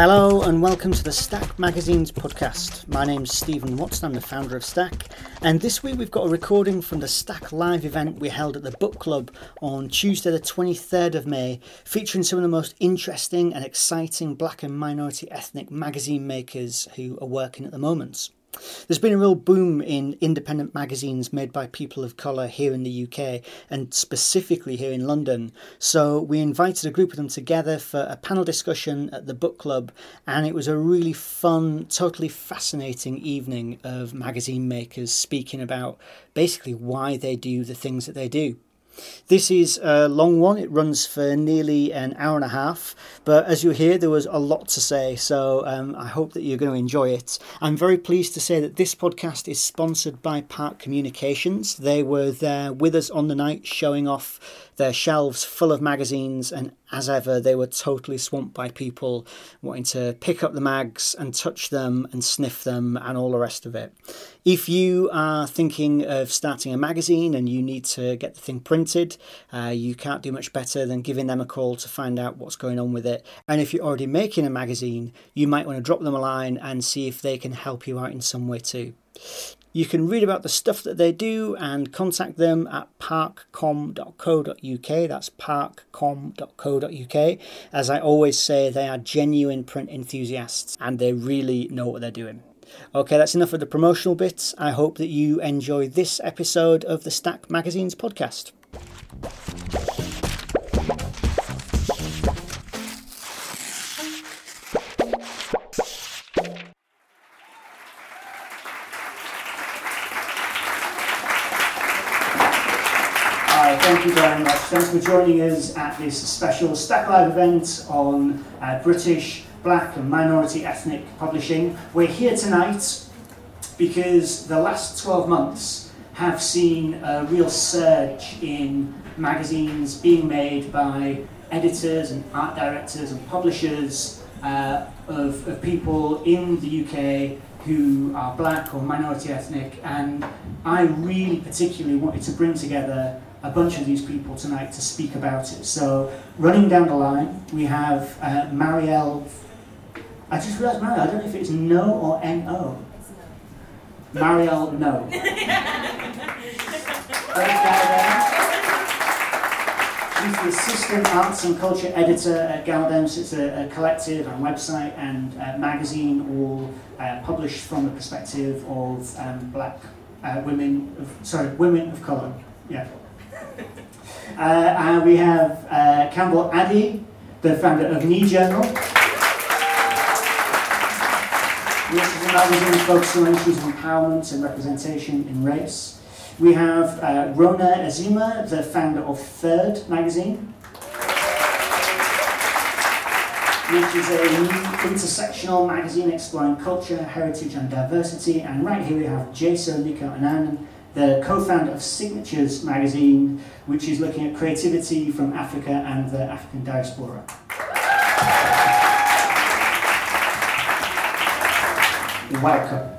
Hello and welcome to the Stack Magazine's podcast. My name's Stephen Watson, I'm the founder of Stack, and this week we've got a recording from the Stack Live event we held at the Book Club on Tuesday, the 23rd of May, featuring some of the most interesting and exciting black and minority ethnic magazine makers who are working at the moment. There's been a real boom in independent magazines made by people of colour here in the UK and specifically here in London. So we invited a group of them together for a panel discussion at the book club, and it was a really fun, totally fascinating evening of magazine makers speaking about basically why they do the things that they do. This is a long one. It runs for nearly an hour and a half. But as you hear, there was a lot to say. So um, I hope that you're going to enjoy it. I'm very pleased to say that this podcast is sponsored by Park Communications. They were there with us on the night showing off their shelves full of magazines, and as ever, they were totally swamped by people wanting to pick up the mags and touch them and sniff them and all the rest of it. If you are thinking of starting a magazine and you need to get the thing printed, uh, you can't do much better than giving them a call to find out what's going on with it. And if you're already making a magazine, you might want to drop them a line and see if they can help you out in some way too. You can read about the stuff that they do and contact them at parkcom.co.uk. That's parkcom.co.uk. As I always say, they are genuine print enthusiasts and they really know what they're doing. Okay, that's enough of the promotional bits. I hope that you enjoy this episode of the Stack Magazine's podcast. Thanks for joining us at this special Stack Live event on uh, British, black and minority ethnic publishing. We're here tonight because the last 12 months have seen a real surge in magazines being made by editors and art directors and publishers uh, of, of people in the UK who are black or minority ethnic and I really particularly wanted to bring together a bunch of these people tonight to speak about it. So, running down the line, we have uh, Marielle. I just realised, Marielle, I don't know if it's no or N O. Marielle, no. She's the assistant arts and culture editor at Galdems. It's a, a collective and website and uh, magazine, all uh, published from the perspective of um, black uh, women, of, sorry, women of colour. Yeah. Uh, and we have uh, Campbell Addy, the founder of Nii Journal. which is a magazine focusing on issues of empowerment and representation in race. We have uh, Rona Azuma, the founder of Third magazine, which is a intersectional magazine exploring culture, heritage, and diversity. And right here we have Jason Nico and Anand, the co-founder of Signatures magazine, which is looking at creativity from Africa and the African diaspora. Welcome.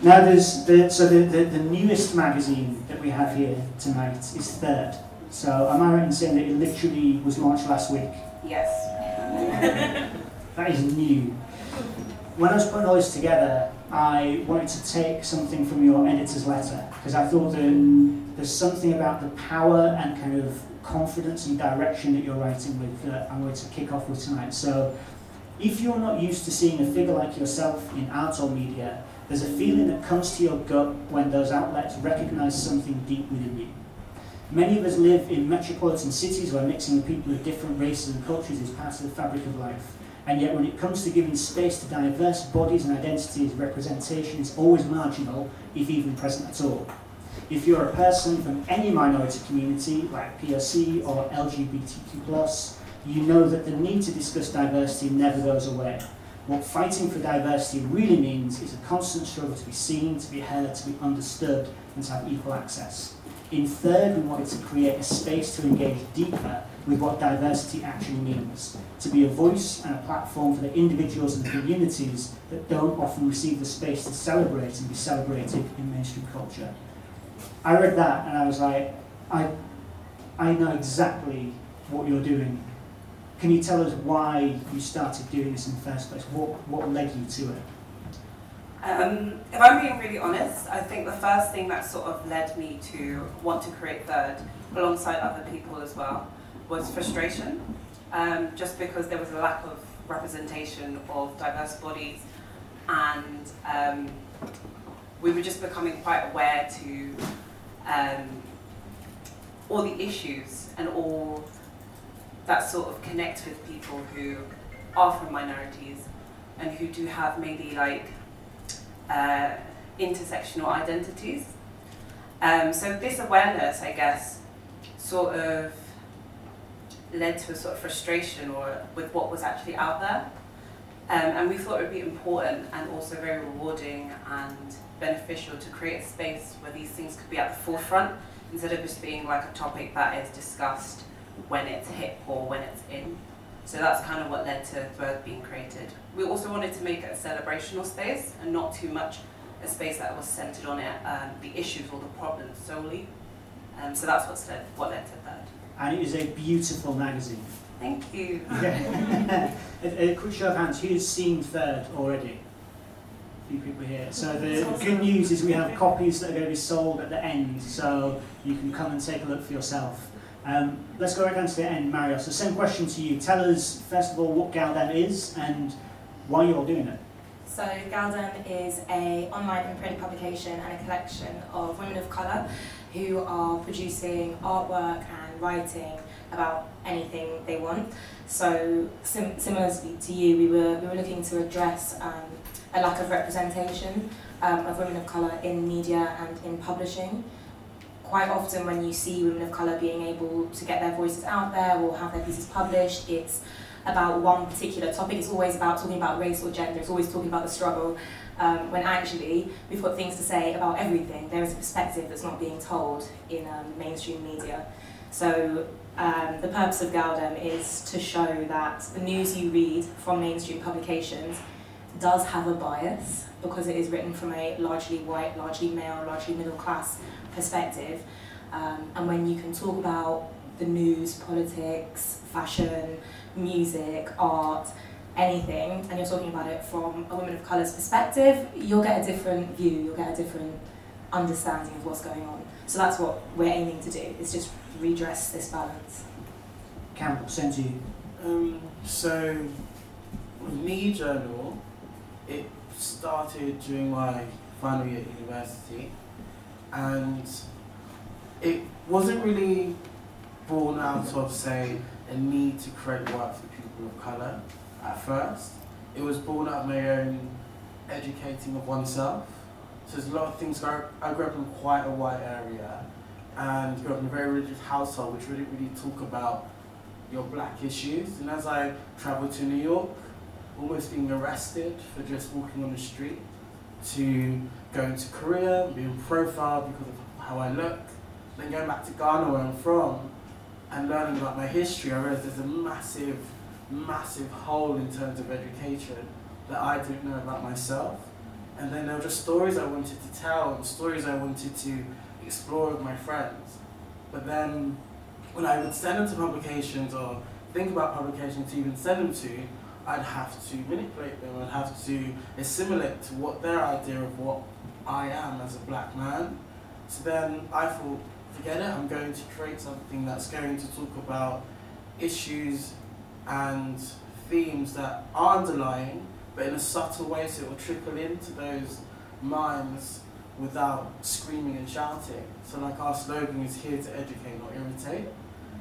Now, there's the, so the, the, the, newest magazine that we have here tonight is Third. So, am I right in saying that it literally was launched last week? Yes. that is new. When I was putting all this together, I wanted to take something from your editor's letter because I thought that there's something about the power and kind of confidence and direction that you're writing with that I'm going to kick off with tonight. So, if you're not used to seeing a figure like yourself in art or media, there's a feeling that comes to your gut when those outlets recognize something deep within you. Many of us live in metropolitan cities where mixing with people of different races and cultures is part of the fabric of life. And yet, when it comes to giving space to diverse bodies and identities, representation is always marginal, if even present at all. If you're a person from any minority community, like POC or LGBTQ, you know that the need to discuss diversity never goes away. What fighting for diversity really means is a constant struggle to be seen, to be heard, to be understood, and to have equal access. In third, we wanted to create a space to engage deeper with what diversity actually means. To be a voice and a platform for the individuals and the communities that don't often receive the space to celebrate and be celebrated in mainstream culture. I read that and I was like, I, I know exactly what you're doing can you tell us why you started doing this in the first place? What, what led you to it? Um, if I'm being really honest, I think the first thing that sort of led me to want to create Third, alongside other people as well, was frustration. Um, just because there was a lack of representation of diverse bodies, and um, we were just becoming quite aware to um, all the issues and all that sort of connect with people who are from minorities and who do have maybe like uh, intersectional identities. Um, so this awareness, I guess, sort of led to a sort of frustration or with what was actually out there. Um, and we thought it would be important and also very rewarding and beneficial to create a space where these things could be at the forefront instead of just being like a topic that is discussed when it's hip or when it's in. So that's kind of what led to Third being created. We also wanted to make it a celebrational space and not too much a space that was centered on it, um, the issues or the problems solely. Um, so that's led, what led to Third. And it is a beautiful magazine. Thank you. a, a quick show of hands, who's seen Third already? A few people here. So the good news is we have copies that are going to be sold at the end, so you can come and take a look for yourself. Um, let's go right down to the end, Mario. So same question to you. Tell us, first of all, what Galdem is and why you're doing it. So Galdem is a online and print publication and a collection of women of colour who are producing artwork and writing about anything they want. So sim- similarly to you, we were we were looking to address um, a lack of representation um, of women of colour in media and in publishing quite often when you see women of colour being able to get their voices out there or have their pieces published, it's about one particular topic. It's always about talking about race or gender. It's always talking about the struggle. Um, when actually we've got things to say about everything. There is a perspective that's not being told in um, mainstream media. So um, the purpose of Galdem is to show that the news you read from mainstream publications does have a bias because it is written from a largely white, largely male, largely middle class perspective. Um, and when you can talk about the news, politics, fashion, music, art, anything, and you're talking about it from a woman of colour's perspective, you'll get a different view, you'll get a different understanding of what's going on. So that's what we're aiming to do, is just redress this balance. Campbell, send to you. Um, so, with Nii Journal, it started during my final year at university and it wasn't really born out of, say, a need to create work for people of colour at first. It was born out of my own educating of oneself. So there's a lot of things. I grew up in quite a white area and grew up in a very religious household which didn't really talk about your black issues. And as I travelled to New York, almost being arrested for just walking on the street, to going to Korea, being profiled because of how I look, then going back to Ghana where I'm from and learning about my history, I realized there's a massive, massive hole in terms of education that I didn't know about myself. And then there were just stories I wanted to tell and stories I wanted to explore with my friends. But then when I would send them to publications or think about publications to even send them to, I'd have to manipulate them, I'd have to assimilate to what their idea of what I am as a black man. So then I thought, forget it, I'm going to create something that's going to talk about issues and themes that are underlying, but in a subtle way so it will trickle into those minds without screaming and shouting. So like our slogan is here to educate, not irritate.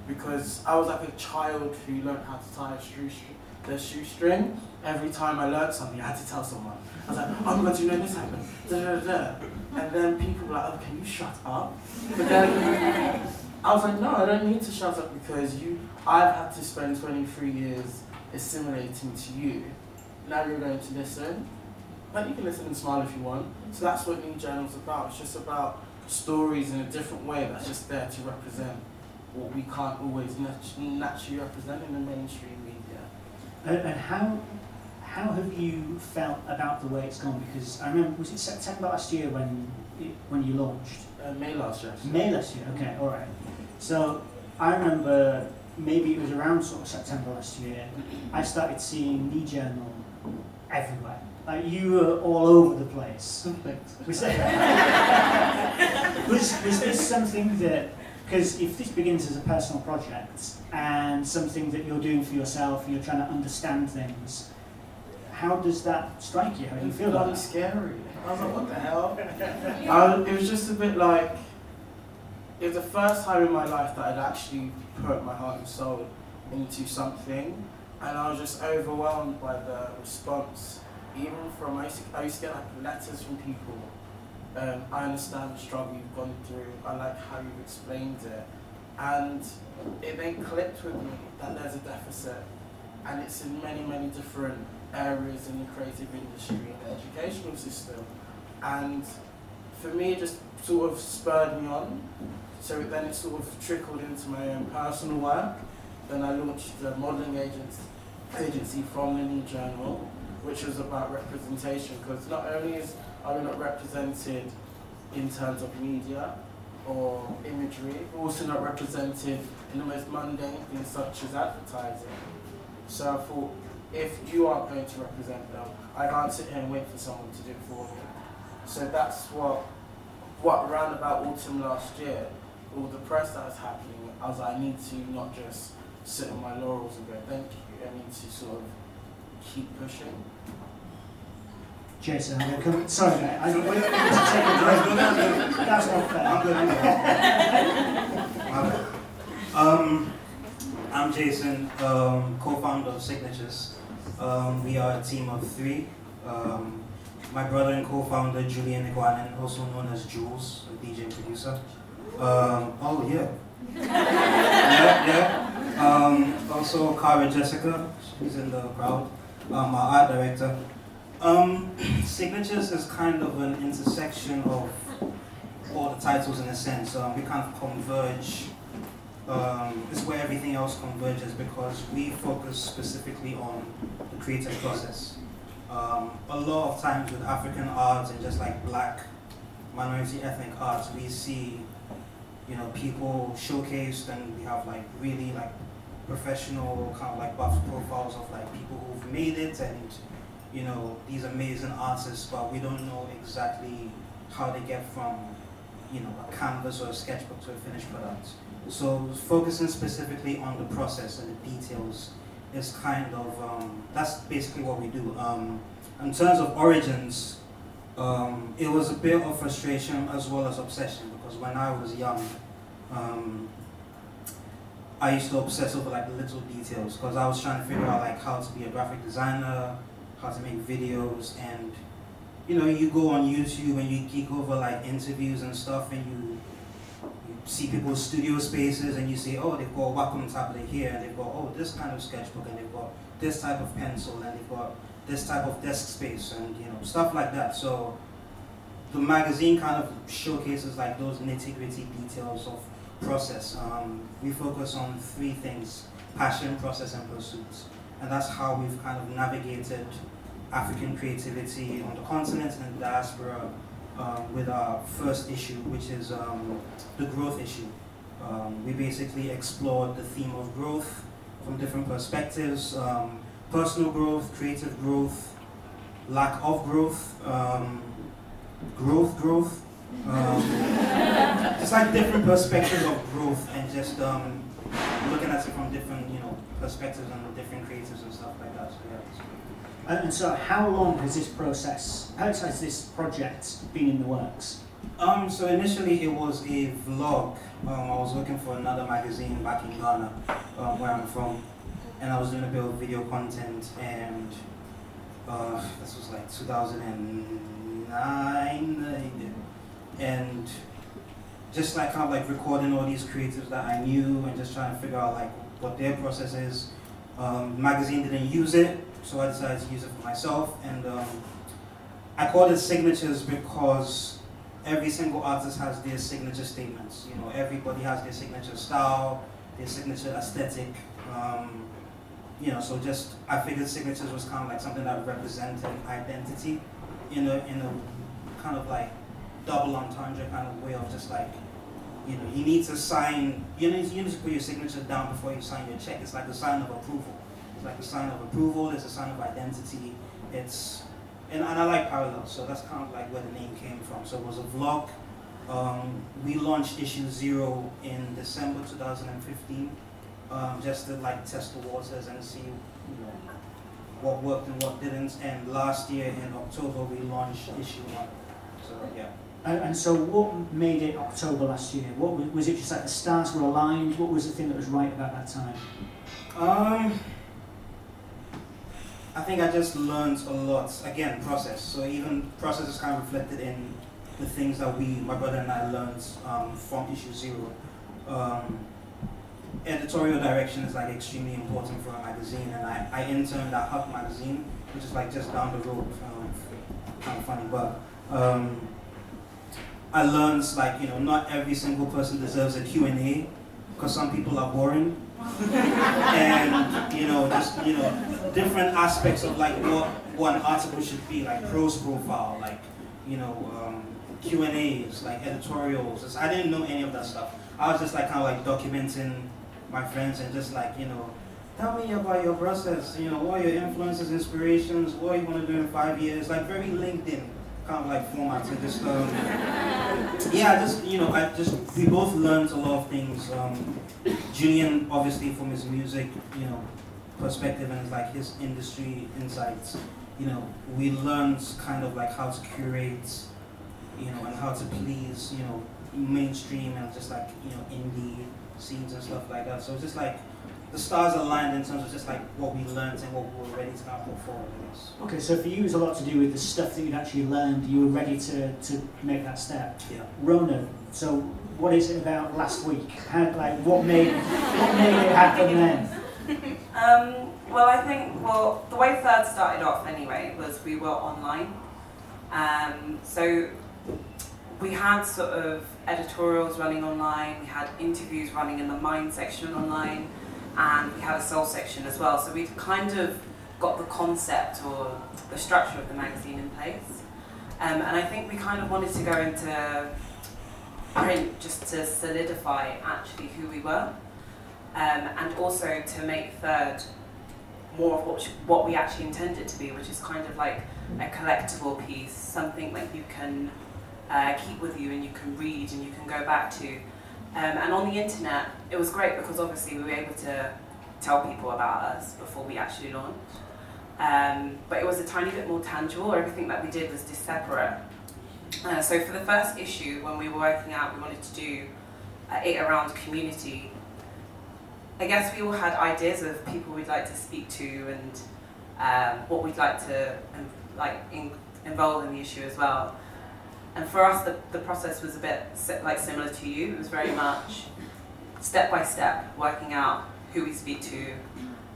Because I was like a child who learned how to tie a shoestring the shoestring, every time I learned something, I had to tell someone. I was like, oh my god, you know this happened? Da, da, da. And then people were like, oh, can you shut up? But then I was like, no, I don't need to shut up because you, I've had to spend 23 years assimilating to you. Now you're going to listen. But you can listen and smile if you want. So that's what Nii Journal's about. It's just about stories in a different way that's just there to represent what we can't always nat- naturally represent in the mainstream media. and, and how how have you felt about the way it's gone? Because I remember, was it September last year when it, when you launched? Uh, May last year. May last year. Okay, all right. So I remember maybe it was around sort of September last year, I started seeing the journal everywhere. Like you were all over the place. Was, that, was, was this something that, because if this begins as a personal project and something that you're doing for yourself, you're trying to understand things, how does that strike you? How do you feel about Bloody it? scary. I was like, what the hell? I, it was just a bit like, it was the first time in my life that I'd actually put my heart and soul into something, and I was just overwhelmed by the response. Even from, I used to, I used to get like letters from people. Um, I understand the struggle you've gone through. I like how you've explained it, and it then clicked with me that there's a deficit, and it's in many, many different areas in the creative industry and the educational system. And for me, it just sort of spurred me on. So then it sort of trickled into my own personal work. Then I launched the modelling agency, agency from the Nii Journal, which was about representation. Because not only is, are we not represented in terms of media or imagery, we're also not represented in the most mundane things such as advertising. So I thought, if you aren't going to represent them, I can't sit here and wait for someone to do it for me. So that's what, what around about autumn last year, all the press that was happening, I was like, I need to not just sit on my laurels and go, thank you, I need to sort of keep pushing. Jason, I'm going to come. Sorry, mate. I don't want you to take a break. That's not fair. I'm good. I'm. Um, I'm Jason, um, co-founder of Signatures. Um, we are a team of three. Um, my brother and co-founder Julian Iguanan, also known as Jules, a DJ producer. Um, oh yeah. yeah, yeah. Um, also Cara Jessica, she's in the crowd. Um, our art director. Um, Signatures is kind of an intersection of all the titles in a sense. Um, we kind of converge. Um, it's where everything else converges because we focus specifically on the creative process. Um, a lot of times with African arts and just like black minority ethnic arts, we see, you know, people showcased and we have like really like professional kind of like buff profiles of like people who've made it and you know these amazing artists, but we don't know exactly how they get from you know a canvas or a sketchbook to a finished product. So focusing specifically on the process and the details is kind of um, that's basically what we do. Um, in terms of origins, um, it was a bit of frustration as well as obsession because when I was young, um, I used to obsess over like the little details because I was trying to figure out like how to be a graphic designer, how to make videos, and you know you go on YouTube and you geek over like interviews and stuff, and you you see people's studio spaces and you say, oh, they've got Wacom tablet here, and they've got oh this kind of sketchbook, and they've got this type of pencil, and they've got this type of desk space, and you know stuff like that. So the magazine kind of showcases like those nitty gritty details of process. Um, we focus on three things: passion, process, and pursuits, and that's how we've kind of navigated African creativity on the continent and the diaspora um, with our first issue, which is um, the growth issue. Um, we basically explored the theme of growth from different perspectives um, personal growth, creative growth, lack of growth, um, growth, growth. Um, just like different perspectives of growth and just um, looking at it from different, you know, perspectives and different creatives and stuff like that. So yeah. And and so, how long has this process, how has this project been in the works? Um, so initially it was a vlog. Um, I was looking for another magazine back in Ghana, um, where I'm from, and I was doing a bit of video content, and uh, this was like 2009, uh, and just like kind of like recording all these creatives that I knew, and just trying to figure out like what their process is. Um, magazine didn't use it, so I decided to use it for myself, and um, I called it signatures because every single artist has their signature statements. You know, everybody has their signature style, their signature aesthetic. Um, you know, so just I figured signatures was kind of like something that represented identity in a in a kind of like double entendre kind of way of just like you know, you need to sign. You need, you need to put your signature down before you sign your check. It's like a sign of approval. It's like a sign of approval. It's a sign of identity. It's and, and I like parallels, so that's kind of like where the name came from. So it was a vlog. Um, we launched issue zero in December 2015, um, just to like test the waters and see, you know, what worked and what didn't. And last year in October we launched issue one. So yeah. And, and so, what made it October last year? What was, was it? Just like the stars were aligned? What was the thing that was right about that time? Um, I think I just learned a lot. Again, process. So even process is kind of reflected in the things that we, my brother and I, learned um, from issue zero. Um, editorial direction is like extremely important for a magazine, and I, I interned at Hub magazine, which is like just down the road. Um, kind of funny, but um, I learned like you know not every single person deserves a Q and A because some people are boring, and you know just you know different aspects of like what one article should be like prose profile, like you know um, Q and A's, like editorials. It's- I didn't know any of that stuff. I was just like kind of like documenting my friends and just like you know. Tell me about your process, you know, what are your influences, inspirations, what you want to do in five years, like very LinkedIn kind of like formats and just um, yeah, just you know, I just we both learned a lot of things. Um, Julian, obviously, from his music, you know, perspective and like his industry insights, you know, we learned kind of like how to curate, you know, and how to please, you know, mainstream and just like you know indie scenes and stuff like that. So it's just like the stars aligned in terms of just like what we learned and what we were ready to kind of put forward. I guess. Okay, so for you, it was a lot to do with the stuff that you'd actually learned. You were ready to, to make that step. Yeah. Rona, so what is it about last week? How, like, what made what made it happen then? Um, well, I think, well, the way Third started off anyway was we were online. Um, so we had sort of editorials running online, we had interviews running in the Mind section online, and we had a Soul section as well. So we'd kind of got the concept or the structure of the magazine in place. Um, and I think we kind of wanted to go into print just to solidify actually who we were um, and also to make Third more of what, what we actually intended to be, which is kind of like a collectible piece, something like you can uh, keep with you and you can read and you can go back to. Um, and on the internet, it was great because obviously we were able to tell people about us before we actually launched. Um, but it was a tiny bit more tangible. Everything that we did was just separate. Uh, so for the first issue, when we were working out, we wanted to do uh, it around community. I guess we all had ideas of people we'd like to speak to and um, what we'd like to um, like in, involve in the issue as well. And for us, the, the process was a bit like similar to you. It was very much step by step, working out who we speak to,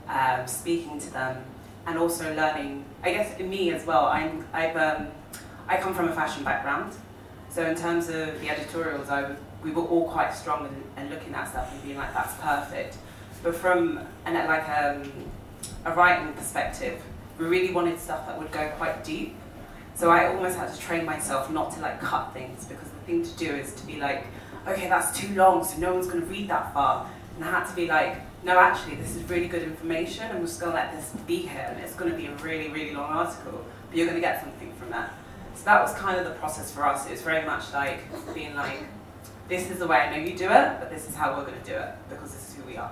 um, speaking to them, and also learning. I guess in me as well. I'm I've um, I come from a fashion background, so in terms of the editorials, I we were all quite strong in, in looking at stuff and being like that's perfect. But from an like um, a writing perspective, we really wanted stuff that would go quite deep. So I almost had to train myself not to like cut things because the thing to do is to be like, okay, that's too long, so no one's going to read that far. And I had to be like, no, actually, this is really good information, we're just going to let this be here, and it's going to be a really, really long article, but you're going to get something from that. So that was kind of the process for us. It was very much like being like, this is the way I know you do it, but this is how we're going to do it because this is who we are.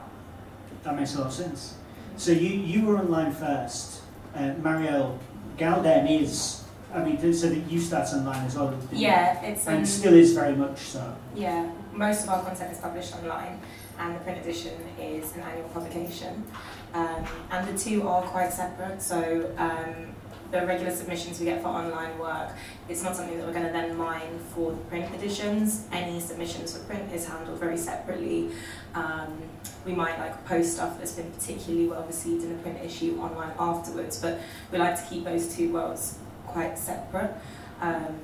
That makes a lot of sense. So you, you were online first. Uh, Marielle, Galdem is, I mean, so that you started online as well. Yeah, it's um, And still is very much so. yeah. Most of our content is published online, and the print edition is an annual publication. Um, and the two are quite separate. So um, the regular submissions we get for online work, it's not something that we're going to then mine for the print editions. Any submissions for print is handled very separately. Um, we might like post stuff that's been particularly well received in the print issue online afterwards, but we like to keep those two worlds quite separate. Um,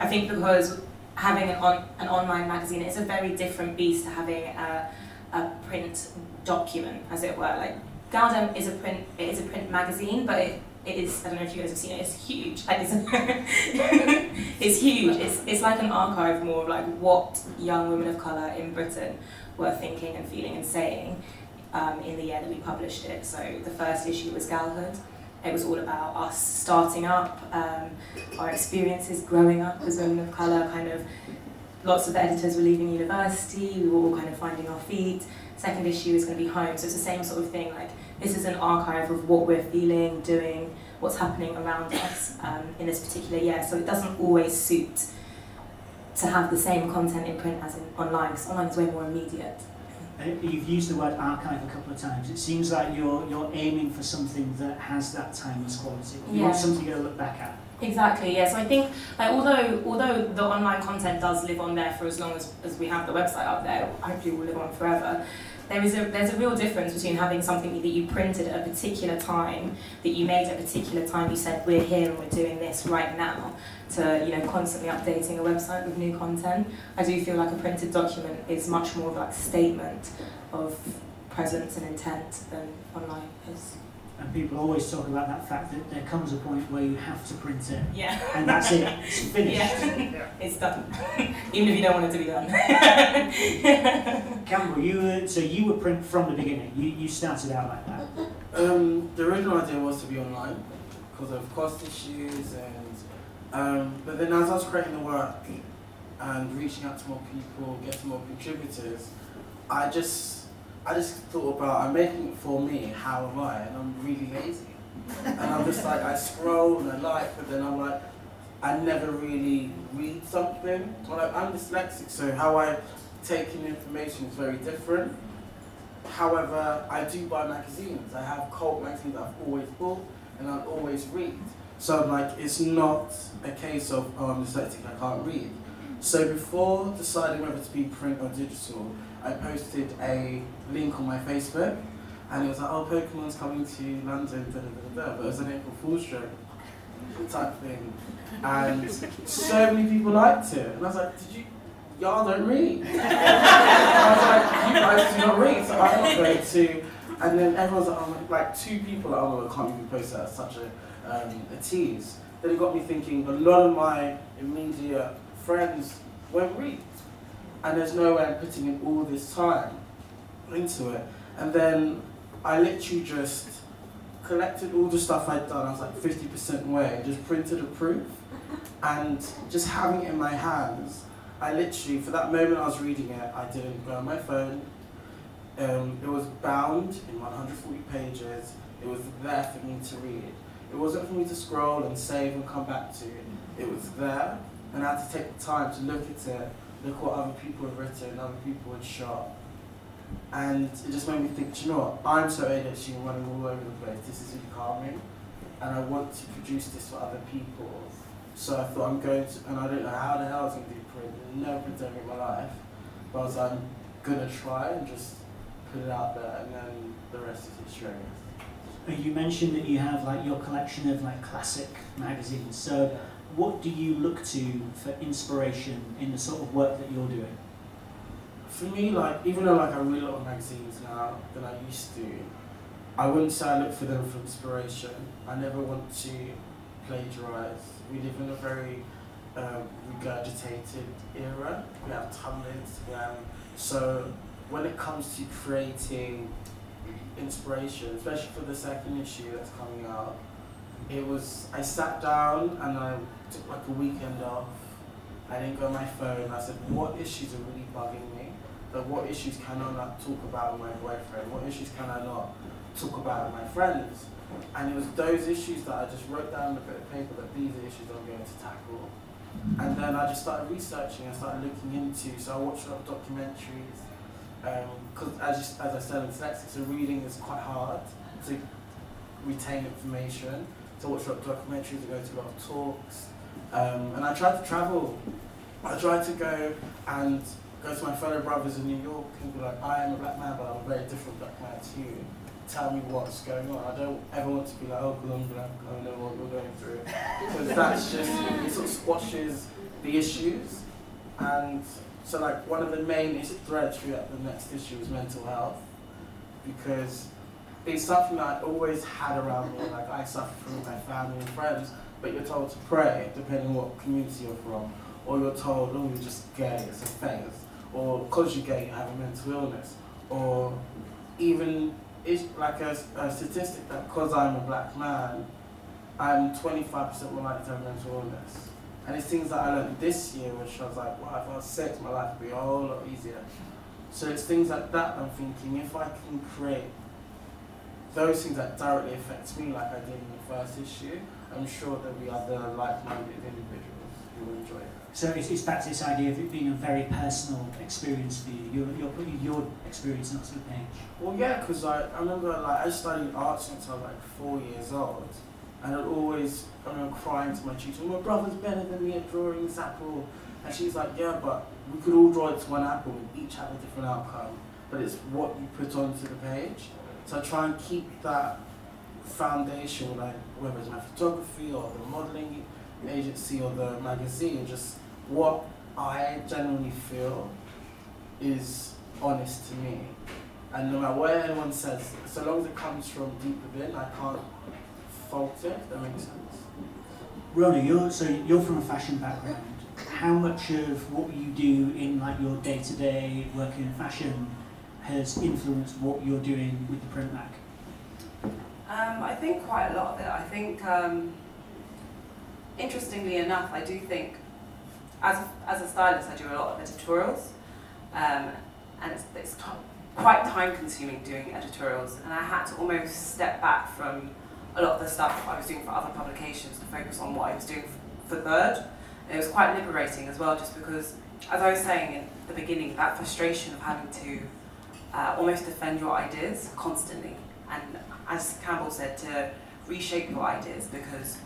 I think because having an, on, an online magazine is a very different beast to having a, a print document, as it were. Like Galdem is a print, it is a print magazine, but it it is. I don't know if you guys have seen it. It's huge. Like it's, it's huge. It's it's like an archive more of like what young women of color in Britain were thinking and feeling and saying um, in the year that we published it. So the first issue was Galhood. It was all about us starting up, um, our experiences growing up as women of colour, kind of lots of the editors were leaving university, we were all kind of finding our feet. Second issue is going to be home, so it's the same sort of thing. Like this is an archive of what we're feeling, doing, what's happening around us um, in this particular year. So it doesn't always suit to have the same content in print as in online, because online is way more immediate. Uh, you've used the word archive a couple of times. It seems like you're you're aiming for something that has that timeless quality. You Yeah. want something to look back at. Exactly, yeah. So I think like although although the online content does live on there for as long as, as we have the website up there, hopefully will live on forever. There is a there's a real difference between having something that you printed at a particular time, that you made at a particular time, you said we're here and we're doing this right now, to you know constantly updating a website with new content. I do feel like a printed document is much more of like a statement of presence and intent than online is. And people always talk about that fact that there comes a point where you have to print it, Yeah. and that's it. It's finished. Yeah. It's done. Even if you don't want it to be done. Campbell, you were, so you were print from the beginning. You, you started out like that. Um, the original idea was to be online because of cost issues and um, but then as I was creating the work and reaching out to more people, getting more contributors, I just I just thought about I'm making it for me, how am I? And I'm really lazy. and I'm just like I scroll and I like, but then I'm like I never really read something. Well, like, I'm dyslexic, so how I take in information is very different. However, I do buy magazines. I have cult magazines I've always bought and I always read. So I'm like, it's not a case of, oh, I'm dyslexic, I can't read. So before deciding whether to be print or digital, I posted a link on my Facebook and it was like, oh, Pokemon's coming to London, da da da da, but it was an April Fool's joke type thing. And so many people liked it. And I was like, did you, y'all don't read? I was like, you guys do not read, so I'm not going to. And then everyone's like, oh, like two people, like, oh, I can't even post that as such a, um, a tease. Then it got me thinking, a lot of my immediate friends won't read. And there's no way I'm putting in all this time into it. And then I literally just collected all the stuff I'd done. I was like 50% way, just printed a proof. And just having it in my hands, I literally, for that moment I was reading it, I didn't on my phone. Um, it was bound in 140 pages. It was there for me to read. It wasn't for me to scroll and save and come back to. It was there, and I had to take the time to look at it, look what other people had written, other people had shot. And it just made me think, "Do you know what? I'm so and running all over the place. This is really calming, and I want to produce this for other people. So I thought I'm going to, and I don't know how the hell I was going to do print. Never printed in my life. But I was like, I'm going to try and just put it out there, and then the rest is history. Uh, You mentioned that you have like your collection of like classic magazines. So, what do you look to for inspiration in the sort of work that you're doing? For me, like even though like I read a lot of magazines now than I used to, I wouldn't say I look for them for inspiration. I never want to plagiarize. We live in a very um, regurgitated era. We have Tumblr, Instagram. So when it comes to creating inspiration, especially for the second issue that's coming out, it was I sat down and I took like a weekend off. I didn't go on my phone. I said, what issues are really bugging me? Like, what issues can I not talk about with my boyfriend? What issues can I not talk about with my friends? And it was those issues that I just wrote down on a bit of paper that these are issues I'm going to tackle. And then I just started researching. I started looking into. So I watched a lot of documentaries. Because as, you, as I said, in dyslexic, so reading is quite hard to retain information. So I watched a lot of documentaries. I go to a lot of talks. Um, and I tried to travel. I tried to go and go to my fellow brothers in New York and be like, I am a black man, but I'm a very different black man to you. Tell me what's going on. I don't ever want to be like, oh, I'm black, I know what you're going through. Because that's just, it sort of squashes the issues. And so, like, one of the main threads throughout the next issue is mental health. Because it's something I always had around me. Like I suffer from my family and friends, but you're told to pray depending on what community you're from, or you're told, oh, you're just gay, it's a phase, or because you're gay, you have a mental illness, or even it's like a, a statistic that because I'm a black man, I'm 25% more likely to have mental illness. And it's things that I learned this year, which I was like, wow, if I was six, my life would be a whole lot easier. So it's things like that I'm thinking, if I can create those things that directly affect me, like I did in the first issue, I'm sure there'll be other like-minded individuals who will enjoy it. So it's, it's back to this idea of it being a very personal experience for you. You're, you're putting your experience onto the page. Well, yeah, because I, I remember like I studied art since I was like four years old, and I'd always I remember crying to my tutor, "My brother's better than me at drawing this apple," and she's like, "Yeah, but we could all draw it to one apple. We each have a different outcome, but it's what you put onto the page." So I try and keep that foundation, like whether it's my photography or the modeling agency or the magazine, just what I genuinely feel is honest to me. And no matter what anyone says, so long as it comes from deep within, I can't fault it. if That makes sense. Rhoda, you're so you're from a fashion background. How much of what you do in like your day to day working in fashion has influenced what you're doing with the print mag? Um, I think quite a lot of it. I think, um, interestingly enough, I do think, as a, as a stylist, I do a lot of editorials, um, and it's, it's t- quite time consuming doing editorials, and I had to almost step back from a lot of the stuff I was doing for other publications to focus on what I was doing for Third. And it was quite liberating as well, just because, as I was saying in the beginning, that frustration of having to uh, almost defend your ideas constantly, and as Campbell said, to reshape your ideas because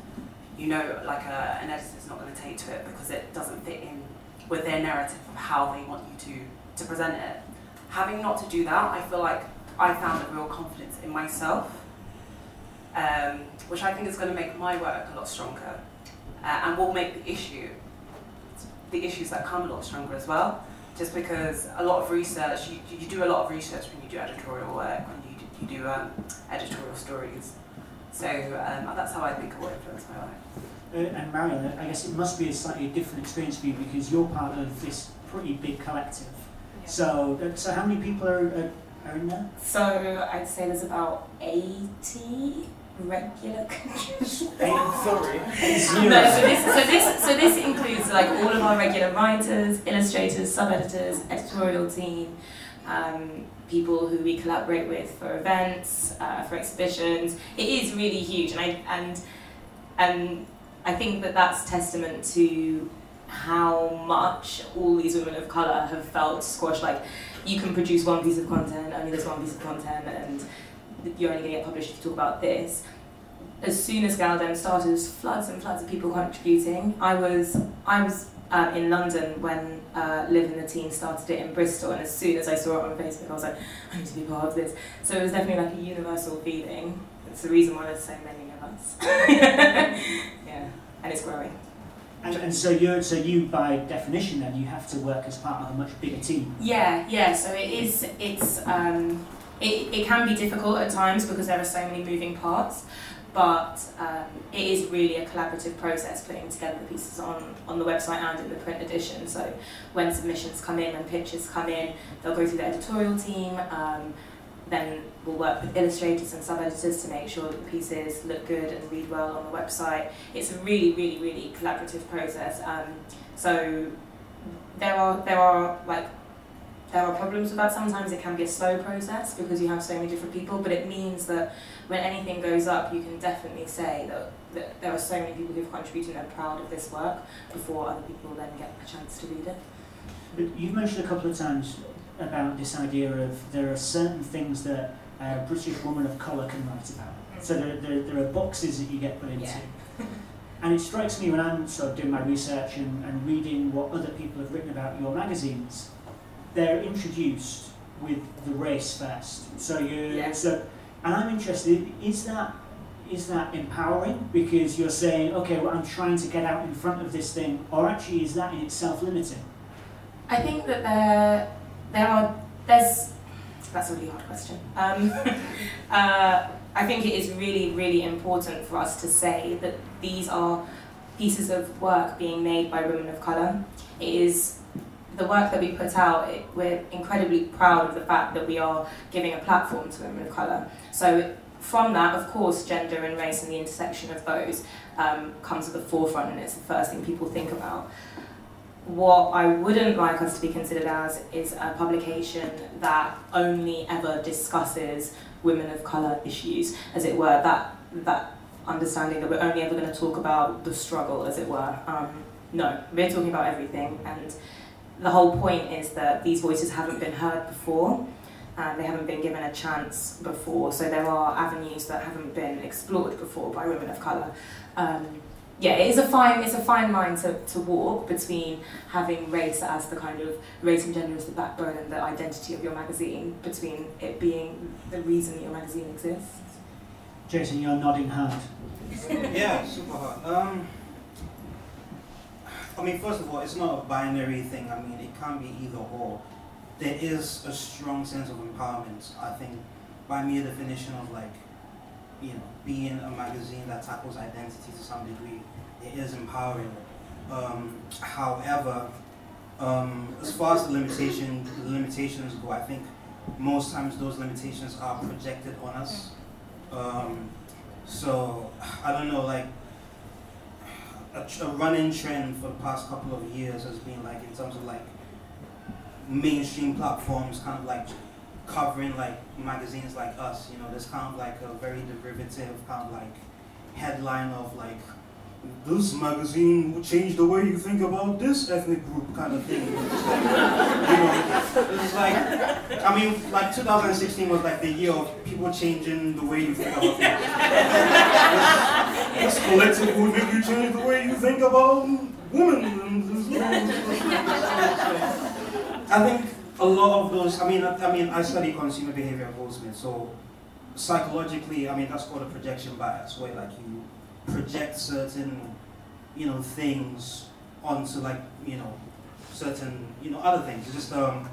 you know, like a, an editor's not going to take to it because it doesn't fit in with their narrative of how they want you to, to present it. Having not to do that, I feel like I found a real confidence in myself, um, which I think is going to make my work a lot stronger uh, and will make the issue, the issues that come a lot stronger as well. Just because a lot of research, you, you do a lot of research when you do editorial work, when you do, you do um, editorial stories. So um, that's how I think it will influence my work. Uh, and Marion, I guess it must be a slightly different experience for you because you're part of this pretty big collective. So, uh, so how many people are, are, are in there? So I'd say there's about 80 regular contributors. Sorry. Zero. No, so this, so this, so this includes like all of our regular writers, illustrators, sub-editors, editorial team, um, people who we collaborate with for events, uh, for exhibitions. It is really huge, and I and and I think that that's testament to how much all these women of color have felt squashed. Like you can produce one piece of content, only there's one piece of content, and you're only going to get published if you talk about this. As soon as Galdem started, there was floods and floods of people contributing. I was I was um, in London when uh, Liv and the team started it in Bristol, and as soon as I saw it on Facebook, I was like, I need to be part of this. So it was definitely like a universal feeling. It's the reason why there's so many of us. yeah, and it's growing. And, and so you're so you by definition then you have to work as part of a much bigger team. Yeah, yeah. So it is. It's um, it, it can be difficult at times because there are so many moving parts, but um, it is really a collaborative process putting together the pieces on on the website and in the print edition. So when submissions come in, when pictures come in, they'll go through the editorial team. Um, then we'll work with illustrators and sub-editors to make sure that the pieces look good and read well on the website. It's a really, really, really collaborative process. Um, so there are there are like there are problems with that. Sometimes it can be a slow process because you have so many different people, but it means that when anything goes up, you can definitely say that, that there are so many people who've contributed and are proud of this work before other people then get a chance to read it. But you've mentioned a couple of times about this idea of there are certain things that a British woman of colour can write about. Mm. So there, there, there are boxes that you get put into. Yeah. and it strikes me when I'm sort of doing my research and, and reading what other people have written about your magazines, they're introduced with the race first. So you Yeah. so and I'm interested, is that is that empowering because you're saying, okay, well I'm trying to get out in front of this thing, or actually is that in itself limiting? I think that there there are there's that's a really hard question. Um, uh, I think it is really, really important for us to say that these are pieces of work being made by women of colour. It is the work that we put out, it, we're incredibly proud of the fact that we are giving a platform to women of colour. So from that, of course, gender and race and the intersection of those um, comes at the forefront and it's the first thing people think about. What I wouldn't like us to be considered as is a publication that only ever discusses women of colour issues, as it were, that, that understanding that we're only ever going to talk about the struggle, as it were. Um, no, we're talking about everything, and the whole point is that these voices haven't been heard before. And they haven't been given a chance before, so there are avenues that haven't been explored before by women of colour. Um, yeah, it is a fine it's a fine line to, to walk between having race as the kind of race and gender as the backbone and the identity of your magazine, between it being the reason your magazine exists. Jason, you're nodding hard. yeah, super hard. Um, I mean, first of all, it's not a binary thing. I mean, it can't be either or. There is a strong sense of empowerment. I think, by mere definition of like, you know, being a magazine that tackles identity to some degree, it is empowering. Um, however, um, as far as the limitation the limitations go, I think most times those limitations are projected on us. Um, so I don't know, like a, a running trend for the past couple of years has been like in terms of like mainstream platforms, kind of like covering like magazines like us. You know, there's kind of like a very derivative kind of like headline of like this magazine will change the way you think about this ethnic group kind of thing. you know, it's like, I mean, like 2016 was like the year of people changing the way you think about things. this, collective will make you change the way you think about women. I think a lot of those, I mean, I, I mean, I study consumer behavior Goldsmith, so psychologically, I mean, that's called a projection bias, where like you project certain, you know, things onto like, you know, certain, you know, other things. Just um,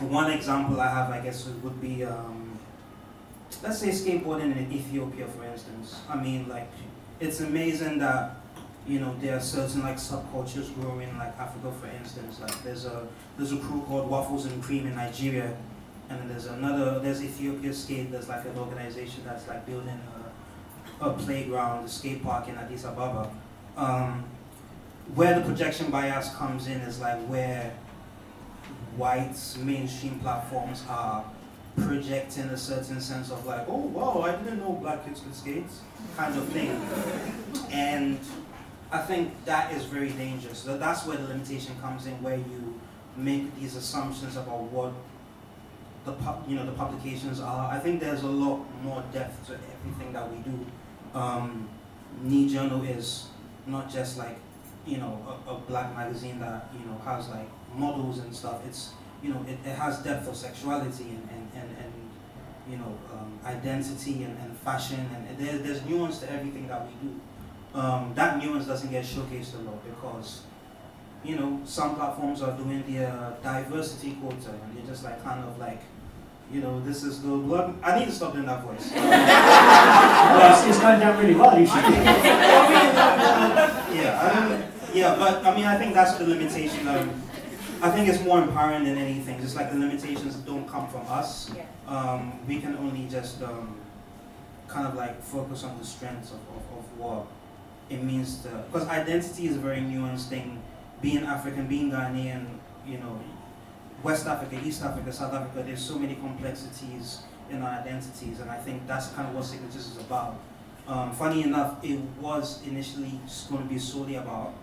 one example I have, I guess, would be, um, let's say skateboarding in Ethiopia, for instance. I mean, like, it's amazing that, you know, there are certain like subcultures growing, like Africa, for instance. Like, there's a there's a crew called Waffles and Cream in Nigeria, and then there's another, there's Ethiopia Skate. There's like an organization that's like building a a playground, a skate park in Addis Ababa. Um, where the projection bias comes in is like where white mainstream platforms are projecting a certain sense of like, oh wow, I didn't know black kids could skate, kind of thing. And I think that is very dangerous. So that's where the limitation comes in, where you make these assumptions about what the you know the publications are. I think there's a lot more depth to everything that we do um, Nii Journal is not just like you know a, a, black magazine that you know has like models and stuff. It's you know it, it has depth of sexuality and and, and, and you know um, identity and, and fashion and there, there's nuance to everything that we do. Um, that nuance doesn't get showcased a lot because you know some platforms are doing the uh, diversity quota and they're just like kind of like you know, this is the blood. I need to stop doing that voice. well, it's, it's going down really well. You should. yeah, I mean, yeah, but I mean, I think that's the limitation. Um, I think it's more empowering than anything. Just like the limitations don't come from us. Yeah. Um, we can only just um, kind of like focus on the strengths of, of, of what it means to. Because identity is a very nuanced thing. Being African, being Ghanaian, you know, West Africa, East Africa, South Africa, there's so many complexities in our identities, and I think that's kind of what Signatures is about. Um, funny enough, it was initially going to be solely about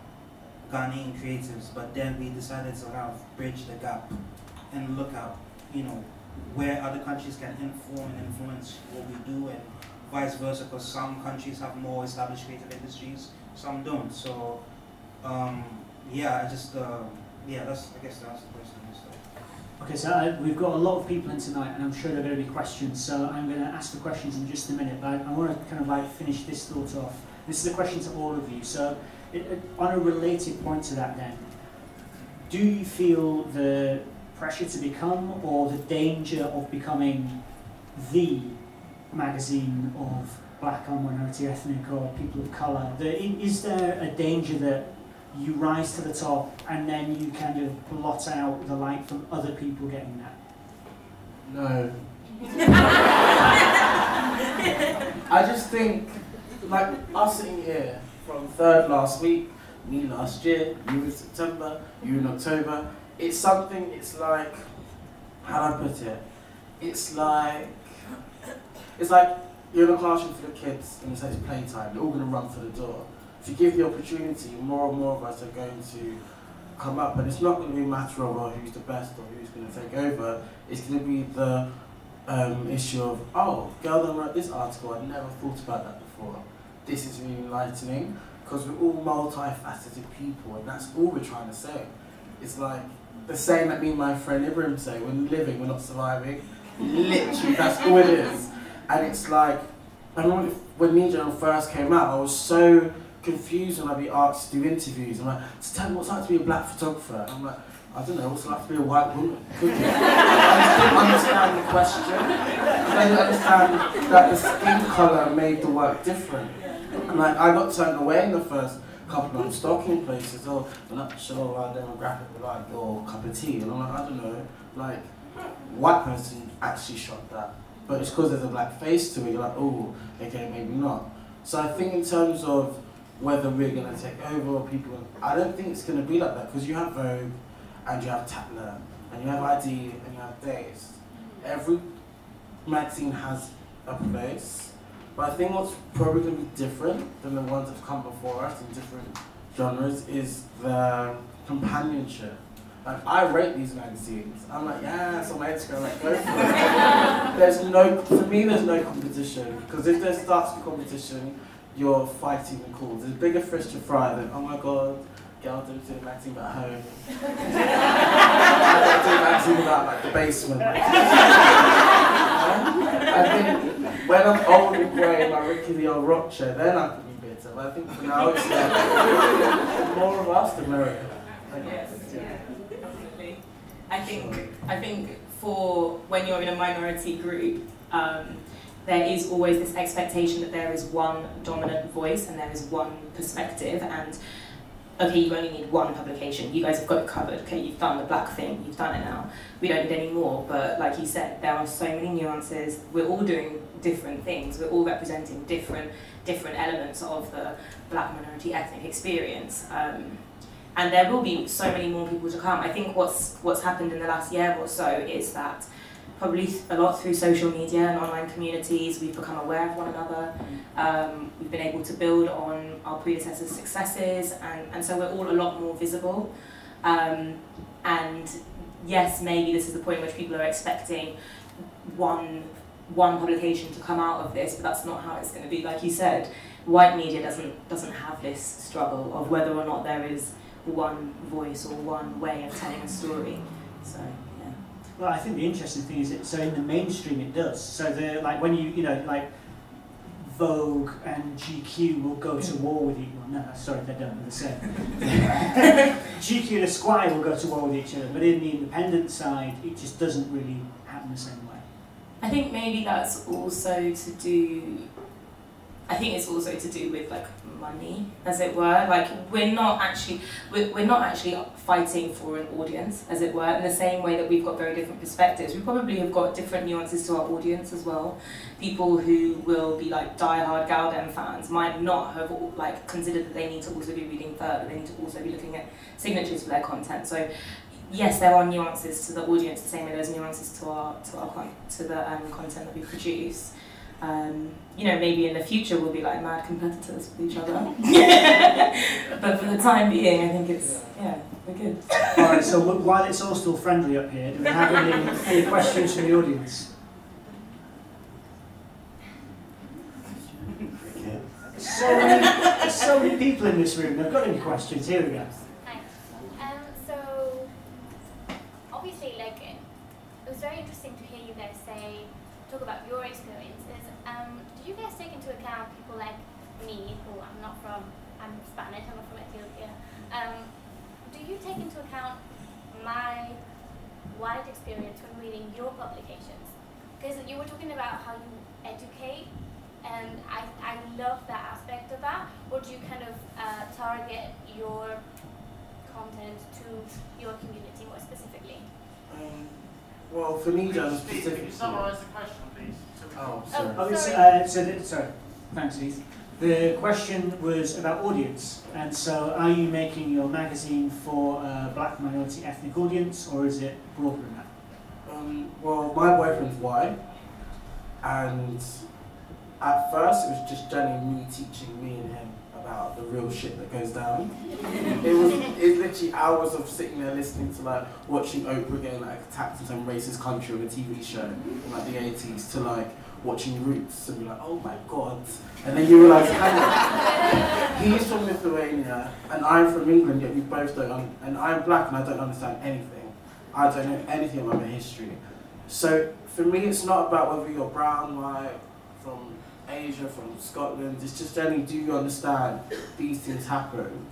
Ghanaian creatives, but then we decided to kind of bridge the gap and look at, you know, where other countries can inform and influence what we do, and vice versa, because some countries have more established creative industries, some don't. So, um, yeah, I just, uh, yeah, that's, I guess that's the question. Okay, so uh, we've got a lot of people in tonight, and I'm sure there are going to be questions. So I'm going to ask the questions in just a minute, but I, I want to kind of like finish this thought off. This is a question to all of you. So, it, it, on a related point to that, then, do you feel the pressure to become or the danger of becoming the magazine of black or minority ethnic or people of colour? Is there a danger that you rise to the top and then you kind of blot out the light from other people getting that? No. I just think, like, us sitting here from third last week, me last year, you in September, you in October, it's something, it's like, how do I put it? It's like, it's like you're in a classroom for the kids and it says playtime, they're all going to run for the door. If you give the opportunity, more and more of us are going to come up, and it's not going to be a matter of oh, who's the best or who's going to take over. It's going to be the um, issue of oh, girl that wrote this article. I never thought about that before. This is really enlightening because we're all multifaceted people, and that's all we're trying to say. It's like the saying that me and my friend Ibrahim say: "We're living, we're not surviving." Literally, that's all it is. And it's like, I remember when Nii Journal first came out, I was so confused when I'd be asked to do interviews. I'm like, so tell me what's like to be a black photographer. I'm like, I don't know, what's it like to be a white woman? I just didn't understand the question. I didn't understand that the skin colour made the work different. And like, I got turned away in the first couple of stalking places. Oh, we're not sure our demographic like your cup of tea. And I'm like, I don't know, like, white person actually shot that. But it's because there's a black face to it, you're like, oh, okay, maybe not. So I think in terms of whether we're going to take over people. I don't think it's going to be like that because you have Vogue and you have Tatler and you have ID and you have Dazed. Every magazine has a place, but I think what's probably going to be different than the ones that have come before us in different genres is the companionship. Like I rate these magazines. I'm like, yeah, so my Instagram, like, go for it. there's no, for me, there's no competition because if there starts a competition, you're fighting the cause. There's bigger fish to fry than, oh my god, girls don't do acting at home. I don't do acting about like the basement. I think when I'm old and grey, like Ricky the old rock chair, then I can be bitter. But I think for now it's like more of us to merrier. Yes, yeah, definitely. I think I think for when you're in a minority group, um, there is always this expectation that there is one dominant voice and there is one perspective and okay you only need one publication you guys have got it covered okay you've done the black thing you've done it now we don't need any more but like you said there are so many nuances we're all doing different things we're all representing different different elements of the black minority ethnic experience um, and there will be so many more people to come i think what's what's happened in the last year or so is that probably a lot through social media and online communities. We've become aware of one another. Um, we've been able to build on our predecessors' successes, and, and so we're all a lot more visible. Um, and yes, maybe this is the point in which people are expecting one one publication to come out of this, but that's not how it's going to be. Like you said, white media doesn't doesn't have this struggle of whether or not there is one voice or one way of telling a story. So. Yeah. Well, I think the interesting thing is that so in the mainstream it does. So the like when you you know like Vogue and GQ will go to war with each other. No, sorry, they don't. They're the same. GQ and Esquire will go to war with each other, but in the independent side, it just doesn't really happen the same way. I think maybe that's also to do. I think it's also to do with like money, as it were. Like we're not actually we're, we're not actually fighting for an audience, as it were, in the same way that we've got very different perspectives. We probably have got different nuances to our audience as well. People who will be like diehard Galdem fans might not have like considered that they need to also be reading further. They need to also be looking at signatures for their content. So yes, there are nuances to the audience the same way there's nuances to our to our con- to the um, content that we produce um, you know, maybe in the future we'll be like mad competitors with each other. but for the time being, I think it's, yeah, we're good. Alright, so while it's all still friendly up here, do we have any, any questions from the audience? So many, so many people in this room. I've got any questions? Here we go. Um, so, obviously, like, it was very interesting to hear you guys say, talk about your experiences. um, did you guys take into account people like me, who I'm not from, I'm Spanish, I'm not from Ethiopia. Um, do you take into account my white experience when reading your publications? Because you were talking about how you educate, and I, I love that aspect of that. Or do you kind of uh, target your content to your community more specifically? Um, well, for me, Jan, Can specifically. you summarise the question, please? so we can- Oh, sorry. Oh, it's, Sorry. uh, so, that, sorry, thanks, Heath. The question was about audience, and so are you making your magazine for a black minority ethnic audience, or is it broader than that? Um, well, my boyfriend's white, and at first it was just generally me teaching me and him the real shit that goes down. it was it's literally hours of sitting there listening to like watching Oprah getting like attacked in some racist country on a TV show in like the 80s to like watching Roots and be like, oh my god. And then you realise, hang on, he's from Lithuania and I'm from England, yet we both don't, un- and I'm black and I don't understand anything. I don't know anything about my history. So for me, it's not about whether you're brown, white, from Asia, from Scotland. It's just generally, do you understand these things happen?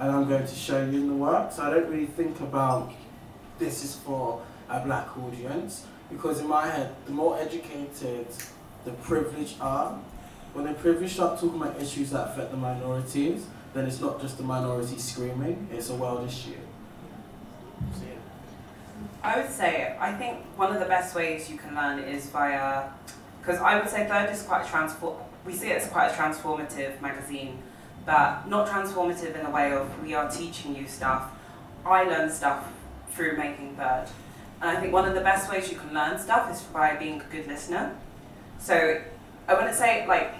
And I'm going to show you in the work. So I don't really think about this is for a black audience because in my head, the more educated the privileged are, when the privileged start talking about issues that affect the minorities, then it's not just the minority screaming; it's a world issue. I would say, I think one of the best ways you can learn is via, because I would say Third is quite a transform. We see it as quite a transformative magazine, but not transformative in the way of we are teaching you stuff. I learn stuff through making Third, and I think one of the best ways you can learn stuff is by being a good listener. So I wouldn't say like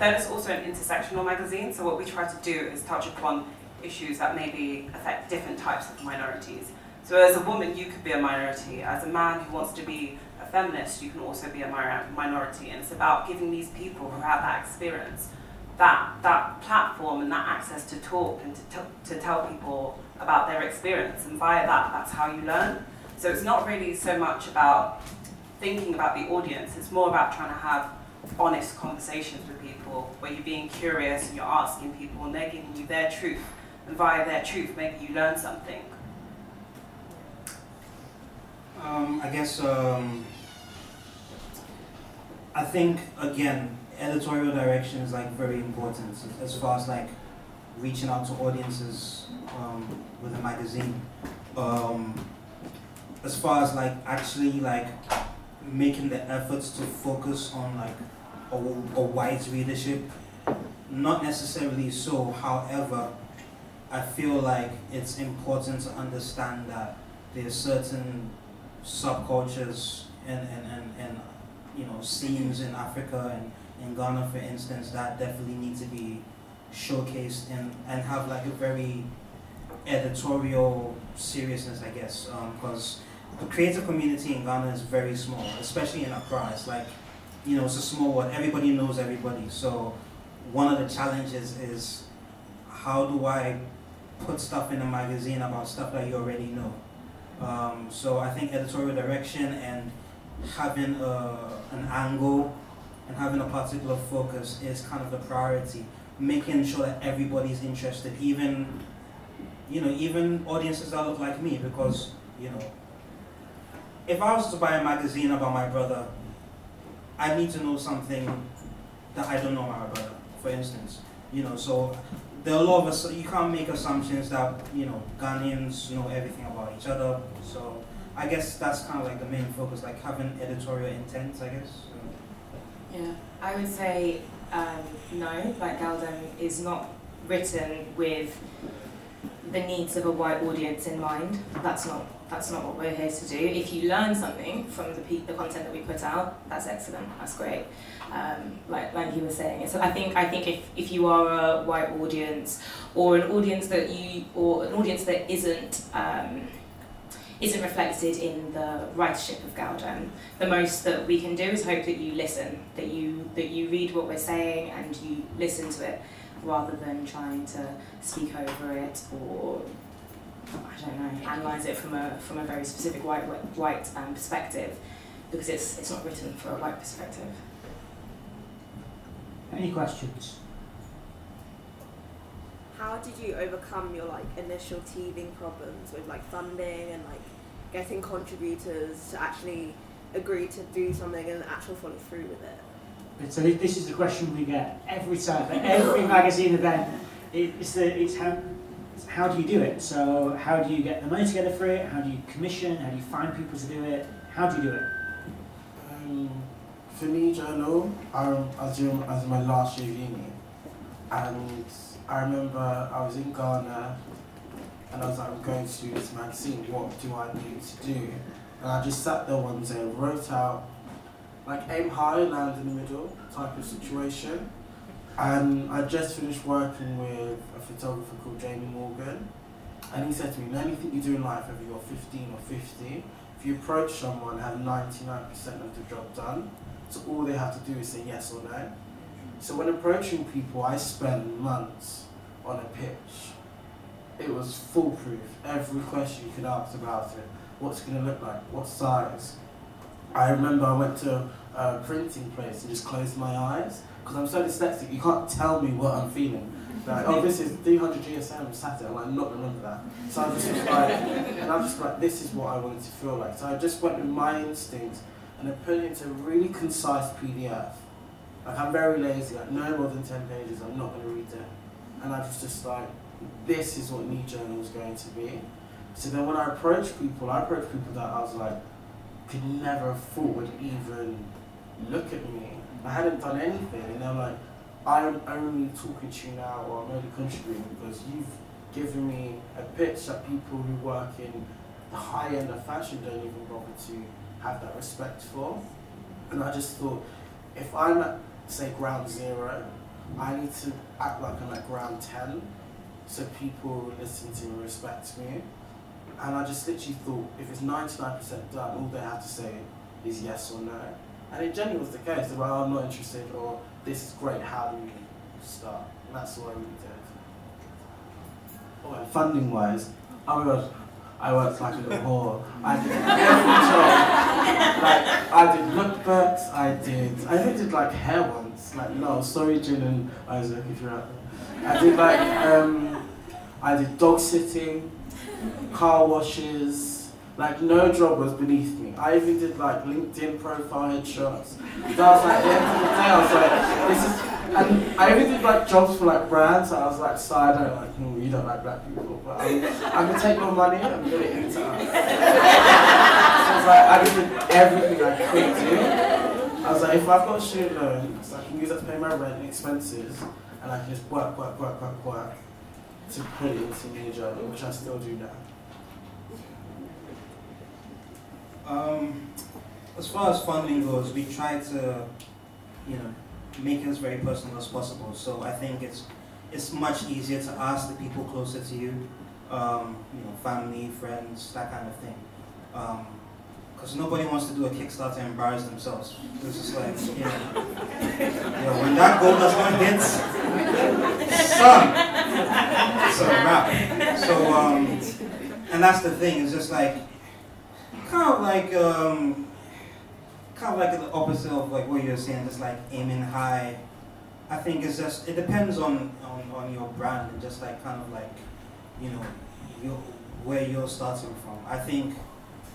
Third is also an intersectional magazine. So what we try to do is touch upon issues that maybe affect different types of minorities. So as a woman, you could be a minority. As a man who wants to be a feminist, you can also be a minority. And it's about giving these people who have that experience that that platform and that access to talk and to, t- to tell people about their experience. And via that, that's how you learn. So it's not really so much about thinking about the audience. It's more about trying to have honest conversations with people where you're being curious and you're asking people and they're giving you their truth. And via their truth, maybe you learn something. Um, I guess um, I think again editorial direction is like very important as far as like reaching out to audiences um, with a magazine. Um, as far as like actually like making the efforts to focus on like a, a wide readership, not necessarily so. However, I feel like it's important to understand that there's certain subcultures and, and, and, and you know scenes in Africa and in Ghana for instance that definitely need to be showcased and, and have like a very editorial seriousness I guess because the creative community in Ghana is very small especially in Accra. It's like you know it's a small world. Everybody knows everybody. So one of the challenges is how do I put stuff in a magazine about stuff that you already know? Um, so I think editorial direction and having a, an angle and having a particular focus is kind of the priority. Making sure that everybody's interested, even you know, even audiences that look like me, because you know, if I was to buy a magazine about my brother, I need to know something that I don't know about brother. For instance, you know, so there are a lot of us. You can't make assumptions that you know Ghanaians know everything about each other. So I guess that's kind of like the main focus, like having editorial intent. I guess. Yeah, I would say um, no. Like Galdem is not written with the needs of a white audience in mind. That's not that's not what we're here to do. If you learn something from the the content that we put out, that's excellent. That's great. Um, like like you were saying, so I think I think if, if you are a white audience or an audience that you or an audience that isn't um, isn't reflected in the writership of Galdem, the most that we can do is hope that you listen, that you that you read what we're saying and you listen to it, rather than trying to speak over it or I don't know analyze it from a from a very specific white white um, perspective, because it's it's not written for a white perspective. Any questions? How did you overcome your like initial teething problems with like funding and like getting contributors to actually agree to do something and actually follow through with it? But so this is the question we get every time for every magazine event. It's the it's how it's how do you do it? So how do you get the money together for it? How do you commission? How do you find people to do it? How do you do it? Um, for me, journal, um, I was doing as my last year of uni, and I remember I was in Ghana, and I was like, I'm going to do this magazine. What do I need to do? And I just sat there one day wrote out, like aim high, land in the middle type of situation. And I just finished working with a photographer called Jamie Morgan, and he said to me, anything you do in life, whether you're 15 or 50, if you approach someone and have 99% of the job done, so all they have to do is say yes or no. So when approaching people, I spent months on a pitch. It was foolproof. Every question you could ask about it. What's it going to look like? What size? I remember I went to a printing place and just closed my eyes because I'm so dyslexic. You can't tell me what I'm feeling. Like, oh, this is 300 GSM Saturday. I'm like, not remember that. So I just like, and I'm just like, this is what I wanted to feel like. So I just went with my instincts and I put it into a really concise PDF. Like I'm very lazy, like no more than 10 pages, I'm not going to read it. And I was just like, this is what Nii Journal is going to be. So then when I approached people, I approached people that I was like, could never have thought even look at me. I hadn't done anything, and I'm like, I'm only talking to you now, or I'm only contributing because you've given me a pitch that people who work in the high end of fashion don't even bother to have that respect for. And I just thought, if I'm say, ground zero, I need to act like I'm at ground 10 so people listen to me and respect me. And I just literally thought, if it's 99% done, all they have to say is yes or no. And it genuinely was the case. They were oh, I'm not interested, or this is great, how do we start? And that's all I really did. Oh, and funding wise, oh my god, I worked like a little whore. I did every job. I did lookbooks, I did, I even did like hair once. Like, no, sorry, Jin and Isaac, if you're out there. I did like, um, I did dog sitting, car washes. Like, no job was beneath me. I even did like LinkedIn profile headshots. I was like, the end of the day, I was like, this is, and I even did like jobs for like brands. I was like, so I don't like, mm, you don't like black people, but I'm, I'm gonna take your money and put it into. So I was like, I did everything I could do. I was like, if I've got student loans, I can use that to pay my rent and expenses, and I can just work, work, work, work, work to put it into Nii Journal, which I still do now. Um, as far as funding goes, we try to, you know, make it as very personal as possible. So I think it's it's much easier to ask the people closer to you, um, you know, family, friends, that kind of thing. Because nobody wants to do a Kickstarter and embarrass themselves. It's just like, you know, you know when that goal does not hit, son, it's a wrap. So, um, and that's the thing. It's just like, kind of like, um, kind of like the opposite of like what you're saying, just like aiming high. I think it's just it depends on, on, on your brand and just like kind of like, you know, your, where you're starting from. I think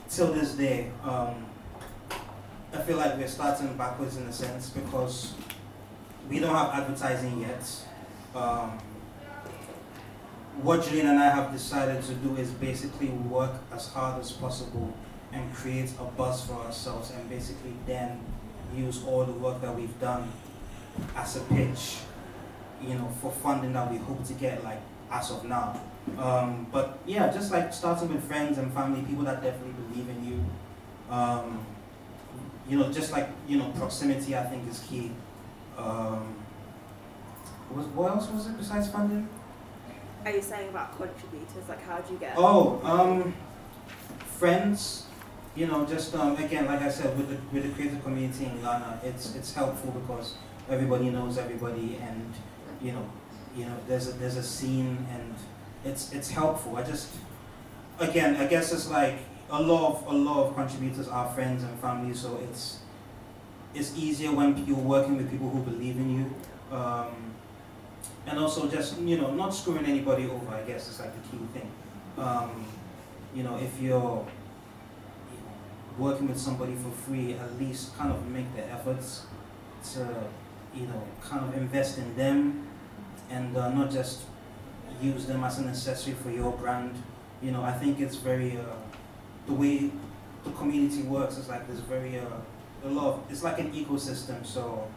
till this day, um, I feel like we're starting backwards in a sense because we don't have advertising yet. Um, what Julian and I have decided to do is basically work as hard as possible and create a buzz for ourselves and basically then use all the work that we've done as a pitch, you know, for funding that we hope to get like as of now. Um, but yeah, just like starting with friends and family, people that definitely believe in you. Um, you know, just like you know, proximity I think is key. Um, was, what else was it besides funding? Are you saying about contributors? Like, how do you get? Oh, um, friends. You know, just um, again, like I said, with the with the creative community in Ghana, it's it's helpful because everybody knows everybody, and you know, you know, there's a there's a scene, and it's it's helpful. I just, again, I guess it's like a lot of a lot of contributors are friends and family, so it's it's easier when you're working with people who believe in you. Um, and also just you know not screwing anybody over i guess is like the key thing um, you know if you're working with somebody for free, at least kind of make the efforts to, you know, kind of invest in them and uh, not just use them as a necessary for your brand. You know, I think it's very, uh, the way the community works is like there's very, uh, a lot of, it's like an ecosystem. So,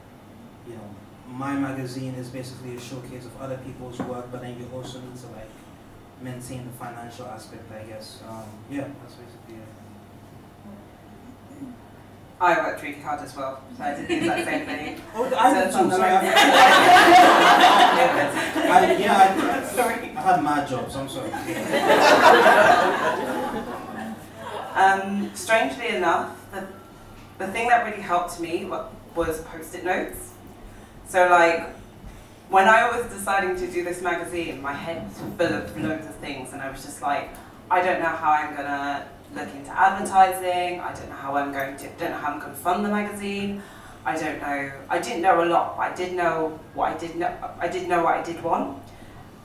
you know, my magazine is basically a showcase of other people's work, but then you also need to like maintain the financial aspect, I guess. Um, yeah, that's basically it. I worked really hard as well, so I did the exact same thing. Oh, I did too. on Sorry, I, I, yeah, Sorry. I, I had mad jobs. I'm sorry. Um, strangely enough, the, the thing that really helped me was post-it notes. So like, when I was deciding to do this magazine, my head was full of loads of things, and I was just like, I don't know how I'm gonna look into advertising. I don't know how I'm going to. Don't know how I'm going to fund the magazine. I don't know. I didn't know a lot, but I did know what I did know. I did know what I did want, um,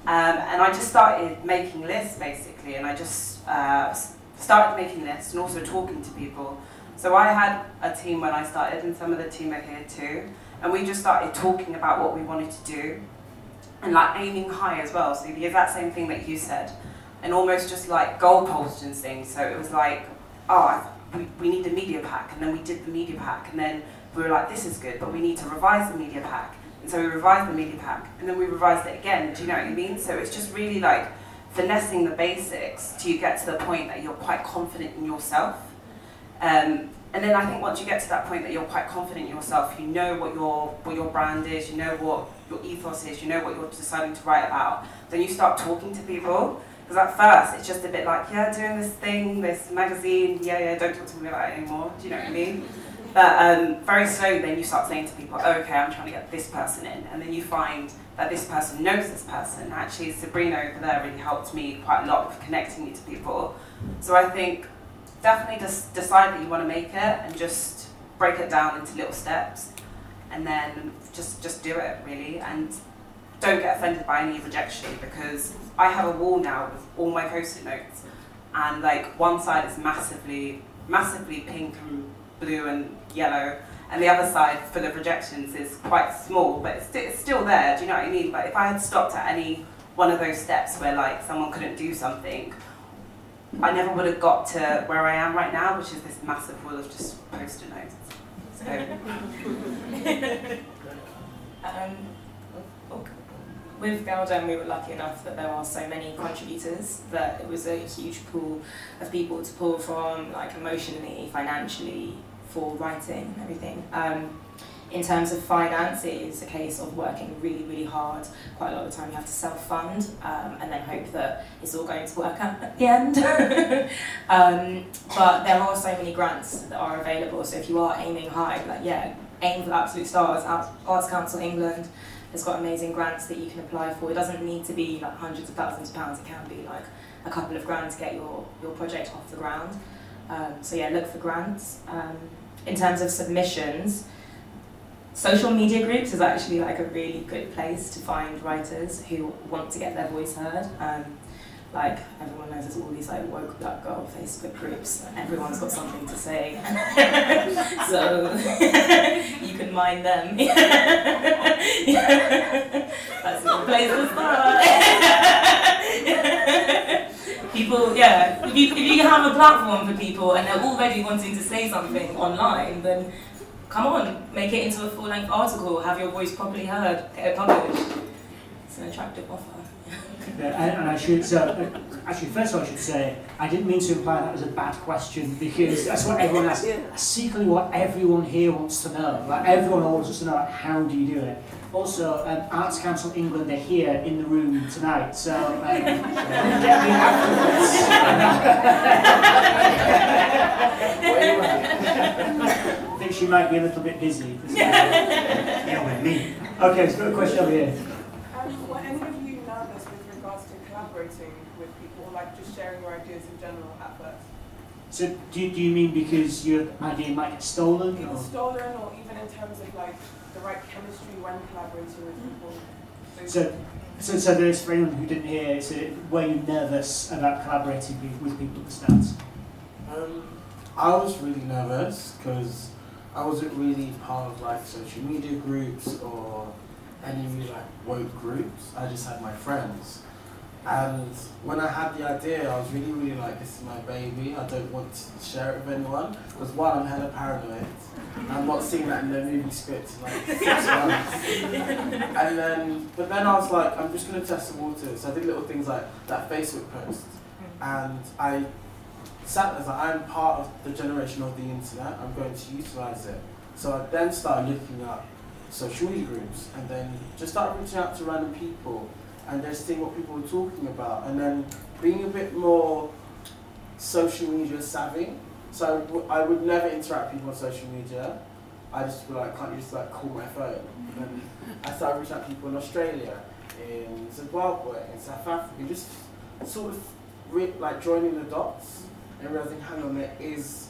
and I just started making lists basically, and I just uh, started making lists and also talking to people. So I had a team when I started, and some of the team are here too, and we just started talking about what we wanted to do, and like aiming high as well. So the exact same thing that you said, and almost just like goalposts and things. So it was like, oh, we, need a media pack, and then we did the media pack, and then we were like, this is good, but we need to revise the media pack. And so we revised the media pack, and then we revised it again. Do you know what I mean? So it's just really like finessing the basics till you get to the point that you're quite confident in yourself. Um, and then I think once you get to that point that you're quite confident in yourself, you know what your what your brand is, you know what your ethos is, you know what you're deciding to write about. Then you start talking to people. Because at first it's just a bit like, yeah, doing this thing, this magazine, yeah, yeah, don't talk to me about it anymore. Do you know what I mean? But um, very slowly, then you start saying to people, oh, okay, I'm trying to get this person in, and then you find that this person knows this person. Actually, Sabrina over there really helped me quite a lot with connecting me to people. So I think definitely just decide that you want to make it and just break it down into little steps, and then just just do it really, and don't get offended by any rejection because I have a wall now with all my post-it notes, and like one side is massively massively pink and blue and yellow, and the other side full of rejections is quite small, but it's, sti- it's still there. Do you know what I mean? But if I had stopped at any one of those steps where like someone couldn't do something, I never would have got to where I am right now, which is this massive wall of just post-it notes. So Um, with Galdem, we were lucky enough that there are so many contributors that it was a huge pool of people to pull from, like emotionally, financially, for writing and everything. Um, in terms of finance, it is a case of working really, really hard. Quite a lot of the time, you have to self-fund um, and then hope that it's all going to work out at the end. um, but there are so many grants that are available. So if you are aiming high, like yeah, aim for absolute stars. Arts Council England has got amazing grants that you can apply for. It doesn't need to be like hundreds of thousands of pounds. It can be like a couple of grand to get your, your project off the ground. Um, so yeah, look for grants. Um, in terms of submissions, social media groups is actually like a really good place to find writers who want to get their voice heard. Um, like everyone knows there's all these like woke black girl Facebook groups. Everyone's got something to say, so you can mind them. That's a place to start. people, yeah. If you, if you have a platform for people and they're already wanting to say something online, then come on, make it into a full length article, have your voice properly heard, get it published. It's an attractive offer. Yeah, and, and I should, so, uh, actually, first of all, I should say, I didn't mean to imply that was a bad question because that's what everyone asks. Yeah. That's secretly what everyone here wants to know. Like, everyone always wants to know, like, how do you do it? Also, um, Arts Council England are here in the room tonight, so um, get me afterwards. I think she might be a little bit busy. Yeah, with me. Okay, so got a question over here. Um, were any of you nervous with regards to collaborating with people, or like just sharing your ideas in general at first? So, do you, do you mean because your idea might get stolen? Either Or? stolen, or even in terms of like the right chemistry when collaborating with people. So, so, so there's for anyone who didn't hear, so were you nervous about collaborating with, with people at the start? Um, I was really nervous because I wasn't really part of like social media groups or any really like woke groups. I just had my friends. And when I had the idea, I was really, really like, this is my baby. I don't want to share it with anyone. Because one, I'm hella paranoid. I'm not seeing that in the movie script in like six months. And then, but then I was like, I'm just going to test the waters. So I did little things like that Facebook post. And I sat as like, I'm part of the generation of the internet. I'm going to utilize it. So I then started looking up social media groups and then just started reaching out to random people and just seeing what people were talking about and then being a bit more social media savvy. So I would never interact with people on social media. I just be like, can't you just like call my phone? And then I started reaching out to people in Australia, in Zimbabwe, in South Africa, just sort of re- like joining the dots and realizing, hang on, there is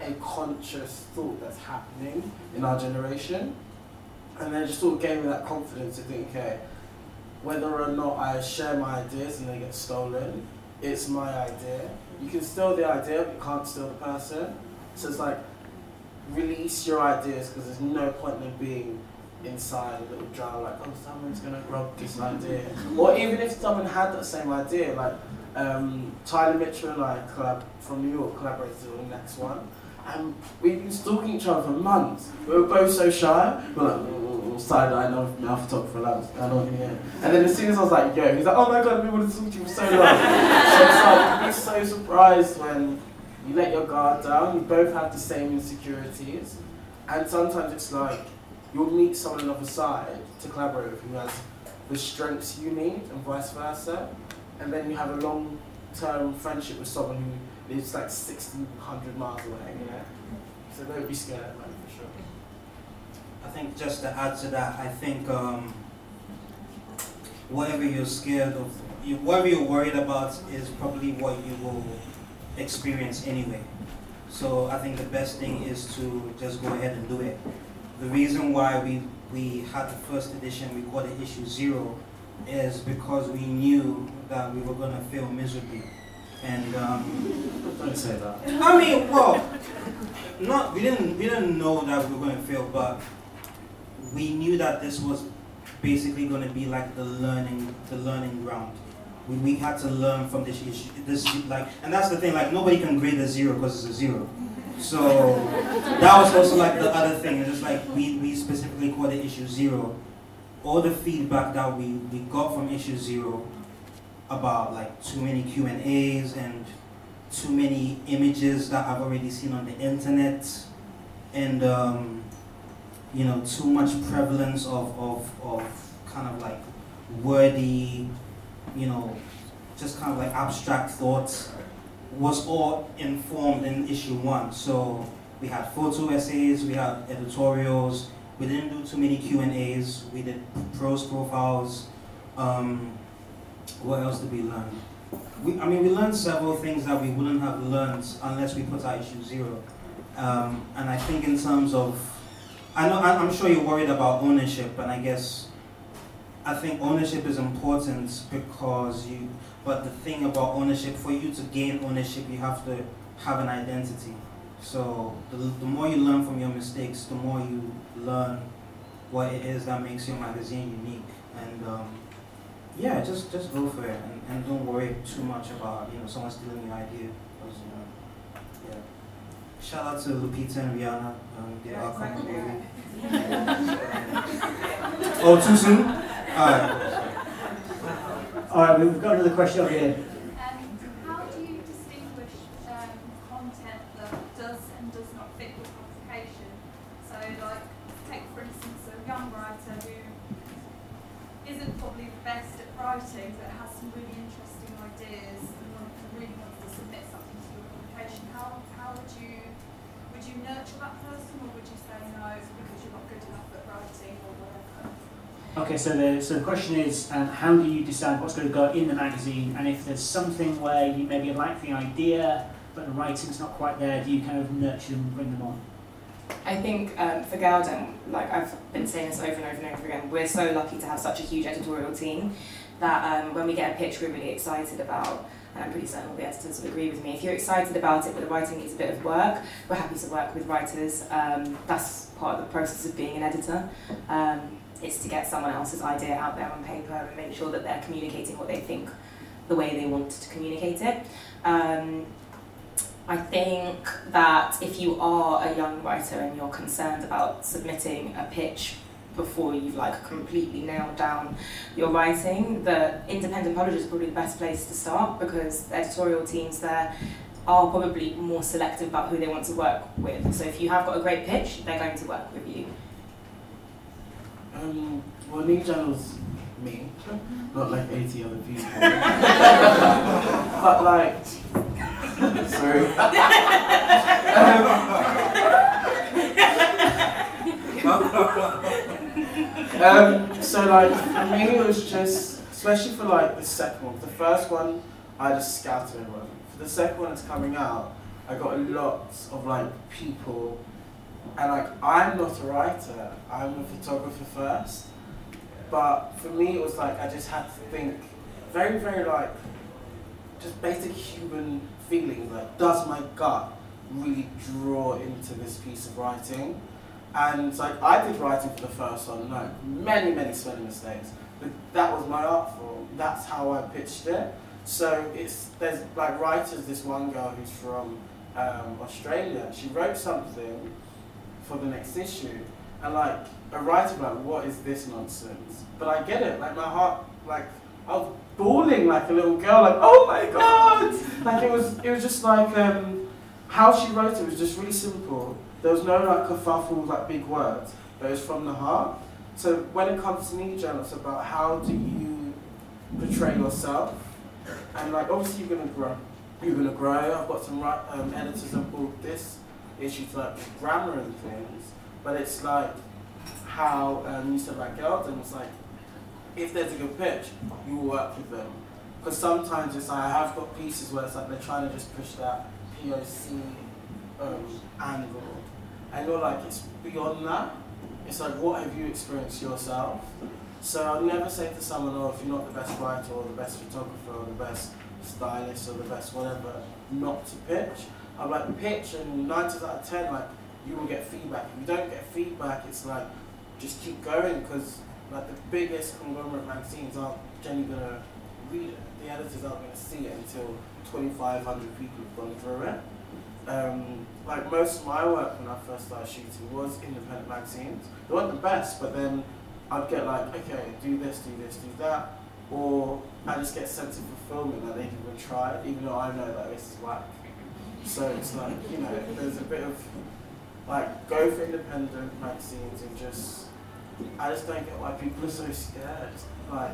a conscious thought that's happening in our generation. And then just sort of gave me that confidence to think, okay, whether or not I share my ideas and they get stolen, it's my idea. You can steal the idea, but you can't steal the person. So it's like release your ideas because there's no point in being inside a little jar like, oh, someone's gonna rob this idea. or even if someone had that same idea, like um, Tyler Mitchell and I collab from New York collaborated on the next one. And we've been stalking each other for months. We were both so shy. We were like, "Mm, side eye, no mouth talk for loud. I know here. And then as soon as I was like, yo, he's like, oh my god, I've been wanting to talk to you for so long. so it's like, you'd be so surprised when you let your guard down. You both have the same insecurities. And sometimes it's like, you'll meet someone on the other side to collaborate with who has the strengths you need and vice versa. And then you have a long term friendship with someone who lives like 1600 miles away, you know? So don't be scared, man. I think just to add to that, I think um, whatever you're scared of, you, whatever you're worried about is probably what you will experience anyway. So I think the best thing is to just go ahead and do it. The reason why we, we had the first edition, we called it issue zero, is because we knew that we were going to fail miserably. And um, Don't say that. I mean, well, not we didn't we didn't know that we were going to fail, but we knew that this was basically going to be like the learning the learning ground. We, we had to learn from this issue. This like, and that's the thing. Like nobody can grade a zero because it's a zero. So that was also like the other thing. It's just like we, we specifically called it issue zero. All the feedback that we, we got from issue zero about like too many Q and A's and too many images that I've already seen on the internet, and um, you know too much prevalence of, of, of kind of like wordy, you know, just kind of like abstract thoughts was all informed in issue one. So we had photo essays, we had editorials. We didn't do too many Q and A's. We did prose profiles. Um, what else did we learn? We, I mean, we learned several things that we wouldn't have learned unless we put out issue zero. Um, and I think in terms of, I know I'm sure you're worried about ownership, and I guess I think ownership is important because you. But the thing about ownership, for you to gain ownership, you have to have an identity. So the, the more you learn from your mistakes, the more you learn what it is that makes your magazine unique. And um, yeah, just just go for it, and, and don't worry too much about you know someone stealing your idea. 'cause, you know, yeah. Shout out to Lupita and Rihanna. Um, the Yeah, outcome exactly. movie. oh, too soon. Alright. All right, we've got another question over here. Um, how do you distinguish um, content that does and does not fit your publication? So, like, take for instance a young writer who isn't probably the best at writing, but has some really interesting ideas and want- really wants to submit something to your publication. How how would you would you nurture that person, or would you say no because you're not good enough at writing or whatever? Okay, so the so the question is, um, how do you decide what's going to go in the magazine, and if there's something where you maybe like the idea, but the writing's not quite there, do you kind of nurture them, and bring them on? I think um, for Galdem, like I've been saying this over and over and over again, we're so lucky to have such a huge editorial team that um, when we get a pitch, we're really excited about. and I'm pretty certain all the editors would agree with me. If you're excited about it, but the writing is a bit of work, we're happy to work with writers. Um, that's part of the process of being an editor. Um, it's to get someone else's idea out there on paper and make sure that they're communicating what they think the way they want to communicate it. Um, I think that if you are a young writer and you're concerned about submitting a pitch before you've like completely nailed down your writing, the independent publisher is probably the best place to start because the editorial teams there are probably more selective about who they want to work with. So if you have got a great pitch, they're going to work with you. Um, well, Nii Journal's me, not like 80 other people. but like, sorry. um, so like, for me it was just, especially for like the second one. The first one, I just scouted everyone. For the second one that's coming out, I got a lot of like people, and like I'm not a writer. I'm a photographer first. But for me, it was like I just had to think very, very like just basic human feelings. Like, does my gut really draw into this piece of writing? And like I did writing for the first one, no, many, many spelling mistakes. But that was my art form. That's how I pitched it. So it's there's like writers. This one girl who's from um, Australia. She wrote something for the next issue, and like a writer like, what is this nonsense? But I get it. Like my heart, like I was bawling like a little girl. Like oh my god! Like it was, it was just like um, how she wrote it was just really simple. There was no like kerfuffle, like big words, but it was from the heart. So when it comes to Nii Journal, it's about how do you portray yourself, and like obviously you're gonna grow. You're gonna grow. I've got some um, editors that brought this issue to like grammar and things, but it's like how um, you said about Galdem, it's like if there's a good pitch, you work with them. Because sometimes it's like I have got pieces where it's like they're trying to just push that POC um, angle, and you're like it's beyond that. It's like what have you experienced yourself? So I'd never say to someone, oh, if you're not the best writer or the best photographer or the best stylist or the best whatever, not to pitch. I'm like pitch, and nine times out of ten, like you will get feedback. If you don't get feedback, it's like just keep going because like the biggest conglomerate magazines aren't generally gonna read it. The editors aren't gonna see it until 2,500 people have gone through it. Um, like most of my work when I first started shooting was independent magazines. They weren't the best, but then I'd get like, okay, do this, do this, do that, or I just get a sense of fulfillment that they've even tried, even though I know that this is whack. So it's like, you know, there's a bit of like go for independent magazines and just I just don't get why people are so scared. Like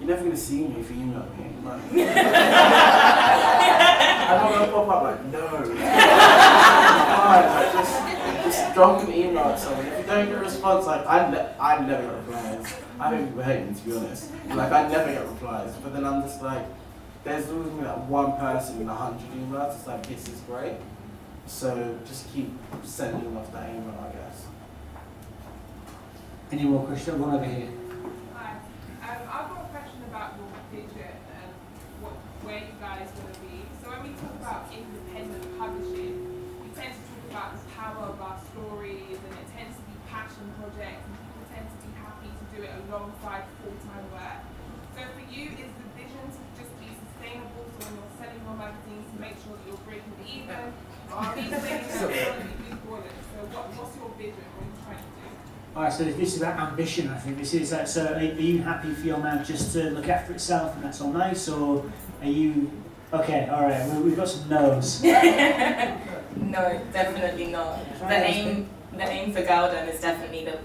you're never gonna see me if you email me. Like, I'm not gonna pop up like no. Like, just, just drop an email at someone. If you don't get a response, like I, ne- I never get replies. I think people hate me to be honest. Like I never get replies. But then I'm just like, there's always gonna be that one person in a hundred emails. It's like this is great. So just keep sending off that email, I guess. Any more questions? One over here. Hi. Um, I've got a question about your vision and what, where you guys want to be. So when we talk about independent publishing, we tend to talk about the power of our stories and it tends to be passion projects and people tend to be happy to do it alongside breaking are these things that are going to be important? So what, what's your vision? What are you trying to do? Alright, so this is about ambition, I think. This is that. So, are, you happy for your mag just to look after itself and that's all nice, or are you okay? All right, we, we've got some no's. No, definitely not. The aim, the aim for Galdem is definitely the,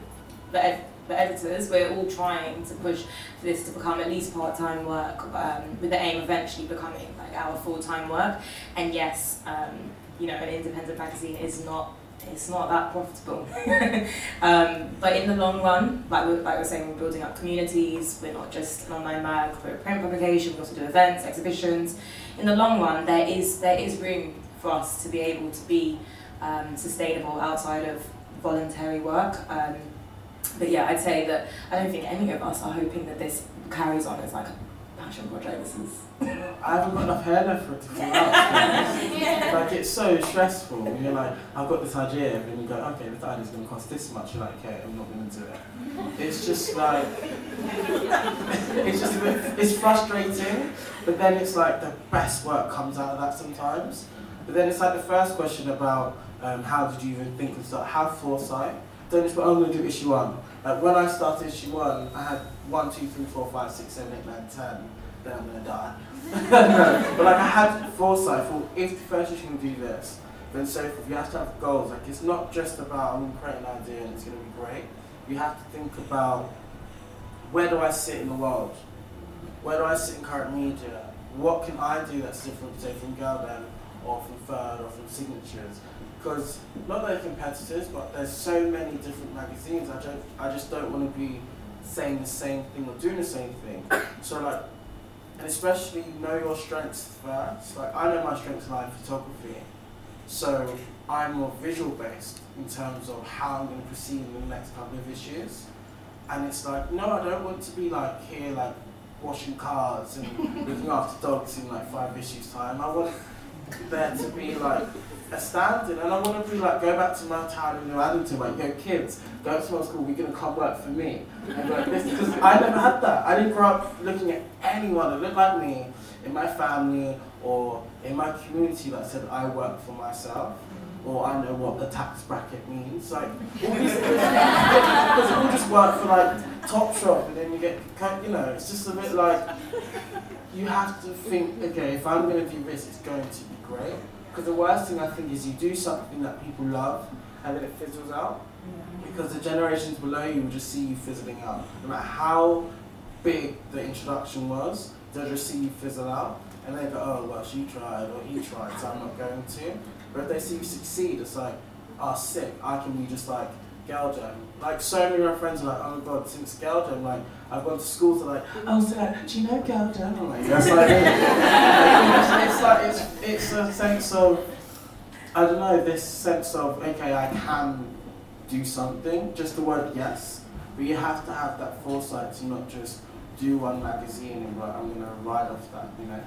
the, the editors. We're all trying to push for this to become at least part-time work, um, with the aim of eventually becoming like our full-time work. And yes, um, you know, an independent magazine is not. It's not that profitable, um, but in the long run, like we like we're saying, we're building up communities. We're not just an online mag; we're a print publication. We also do events, exhibitions. In the long run, there is there is room for us to be able to be um, sustainable outside of voluntary work. Um, but yeah, I'd say that I don't think any of us are hoping that this carries on as like a passion project. This is. I haven't got enough hair left for it to fall out. like it's so stressful. You're like, I've got this idea, and then you go, okay, this idea's going to cost this much. You're like, okay, I'm not going to do it. It's just like, it's just a bit, it's frustrating. But then it's like the best work comes out of that sometimes. But then it's like the first question about um, how did you even think of start? Have foresight. Don't just, oh, I'm going to do issue one. Like when I started issue one, I had one, two, three, four, five, six, seven, eight, nine, ten. Then I'm gonna die. but like I had foresight for if the first issue can do this, then so forth. You have to have goals. Like it's not just about I'm gonna create an idea and it's gonna be great. You have to think about where do I sit in the world? Where do I sit in current media? What can I do that's different, say from Galdem or from Third or from Signatures? Because not that competitors, but there's so many different magazines. I don't, I just don't want to be saying the same thing or doing the same thing. So like, and especially know your strengths first. Like I know my strengths lie in photography, so I'm more visual based in terms of how I'm going to proceed in the next couple of issues. And it's like, no, I don't want to be like here, like washing cars and looking after dogs in like five issues time. I want there to be like a standard, and I want to be like go back to my town in New Addington, like yo kids, go to my school, we're gonna come work for me, and like because I never had that. I didn't grow up looking at anyone that looked like me in my family or in my community that said I work for myself. Or I know what the tax bracket means. Like, all these because all just work for like Topshop, and then you get, you know, it's just a bit like you have to think, okay, if I'm going to do this, it's going to be great. Because the worst thing I think is you do something that people love and then it fizzles out. Because the generations below you will just see you fizzling out. No matter how big the introduction was, they'll just see you fizzle out. And they go, oh, well, she tried or he tried, so I'm not going to. But if they see you succeed, it's like, oh, sick, I can be just like Galdem. Like, so many of my friends are like, oh my god, since Galdem, like, I've gone to schools that are like, oh, so like, do you know Galdem? I'm like, that's like, it's, it's like, it's, it's a sense of, I don't know, this sense of, okay, I can do something, just the word yes, but you have to have that foresight to not just do one magazine and like, I'm going to ride off that, you know?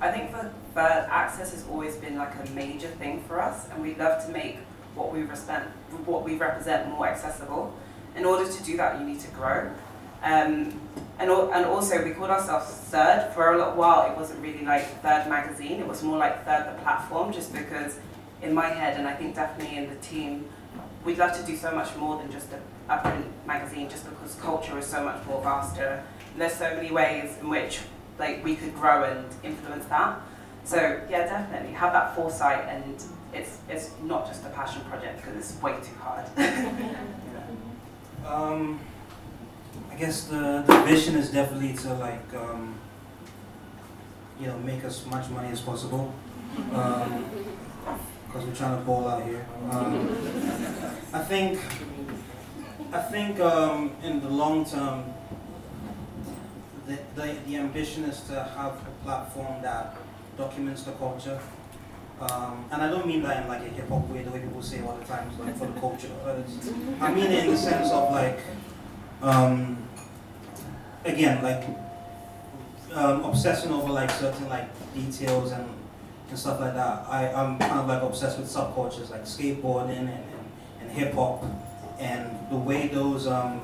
I think for, for access has always been like a major thing for us, and we love to make what we represent, what we represent more accessible. In order to do that, you need to grow. Um, and, and also, we called ourselves Third. For a little while, it wasn't really like Third Magazine. It was more like Third the platform, just because in my head, and I think definitely in the team, we'd love to do so much more than just a, a print magazine, just because culture is so much more vaster. And there's so many ways in which like we could grow and influence that. So yeah, definitely have that foresight, and it's it's not just a passion project because it's way too hard. um, I guess the, the vision is definitely to like um, you know make as much money as possible. Um, because we're trying to ball out here. Um, I think, I think um, in the long term, the, the, the ambition is to have a platform that documents the culture. Um, and I don't mean that in like a hip hop way, the way people say all the time, like for the culture. I mean in the sense of like, um, again, like um, obsessing over like certain like details and, and stuff like that. I, I'm kind of like obsessed with subcultures like skateboarding and, and, and hip hop. And the way those um,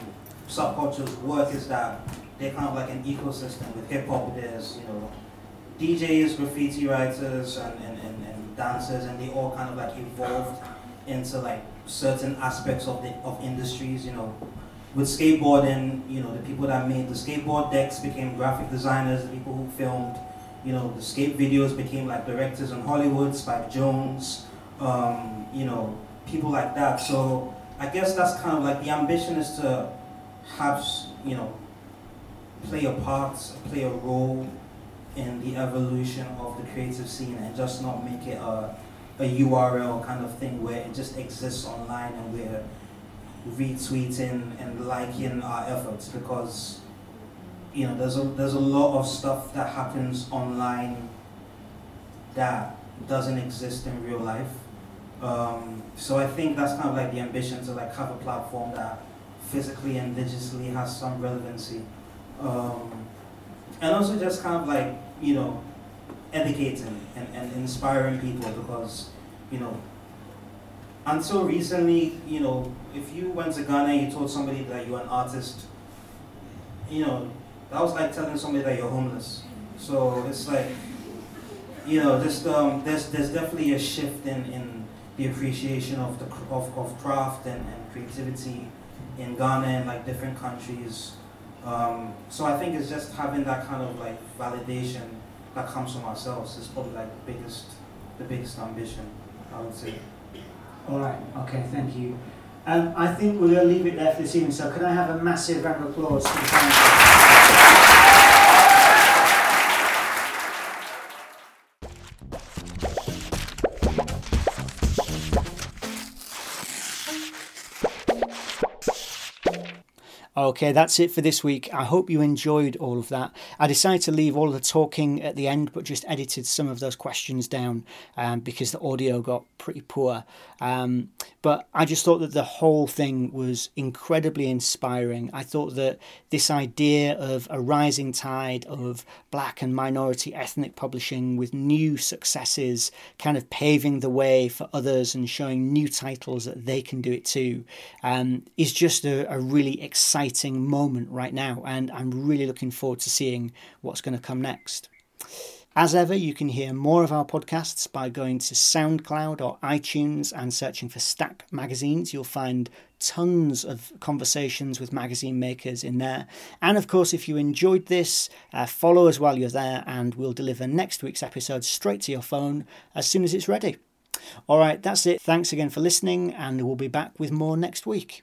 subcultures work is that they're kind of like an ecosystem. With hip hop, there's, you know, DJs, graffiti writers, and, and, and, and dancers, and they all kind of like evolved into like certain aspects of the of industries, you know. With skateboarding, you know, the people that made the skateboard decks became graphic designers, the people who filmed, you know, the skate videos became like directors in Hollywood, Spike Jonze, um, you know, people like that. So I guess that's kind of like the ambition is to have, you know, play a part, play a role in the evolution of the creative scene and just not make it a, a URL kind of thing where it just exists online and we're retweeting and liking our efforts because you know there's a there's a lot of stuff that happens online that doesn't exist in real life. Um, so I think that's kind of like the ambition to like have a platform that physically and digitally has some relevancy. Um, and also just kind of like you know educating and, and inspiring people because you know until recently you know if you went to Ghana and you told somebody that you're an artist you know that was like telling somebody that you're homeless so it's like you know just um, there's there's definitely a shift in, in the appreciation of the of, of craft and, and creativity in Ghana and like different countries um, so I think it's just having that kind of like validation that comes from ourselves is probably like the biggest, the biggest ambition, I would say. All right. Okay. Thank you. Um, I think we're going to leave it there for this evening. So, can I have a massive round of applause Okay, that's it for this week. I hope you enjoyed all of that. I decided to leave all the talking at the end, but just edited some of those questions down um, because the audio got pretty poor. Um, but I just thought that the whole thing was incredibly inspiring. I thought that this idea of a rising tide of black and minority ethnic publishing with new successes, kind of paving the way for others and showing new titles that they can do it too, um, is just a, a really exciting moment right now. And I'm really looking forward to seeing what's going to come next. As ever, you can hear more of our podcasts by going to SoundCloud or iTunes and searching for Stack Magazines. You'll find tons of conversations with magazine makers in there. And of course, if you enjoyed this, uh, follow us while you're there, and we'll deliver next week's episode straight to your phone as soon as it's ready. All right, that's it. Thanks again for listening, and we'll be back with more next week.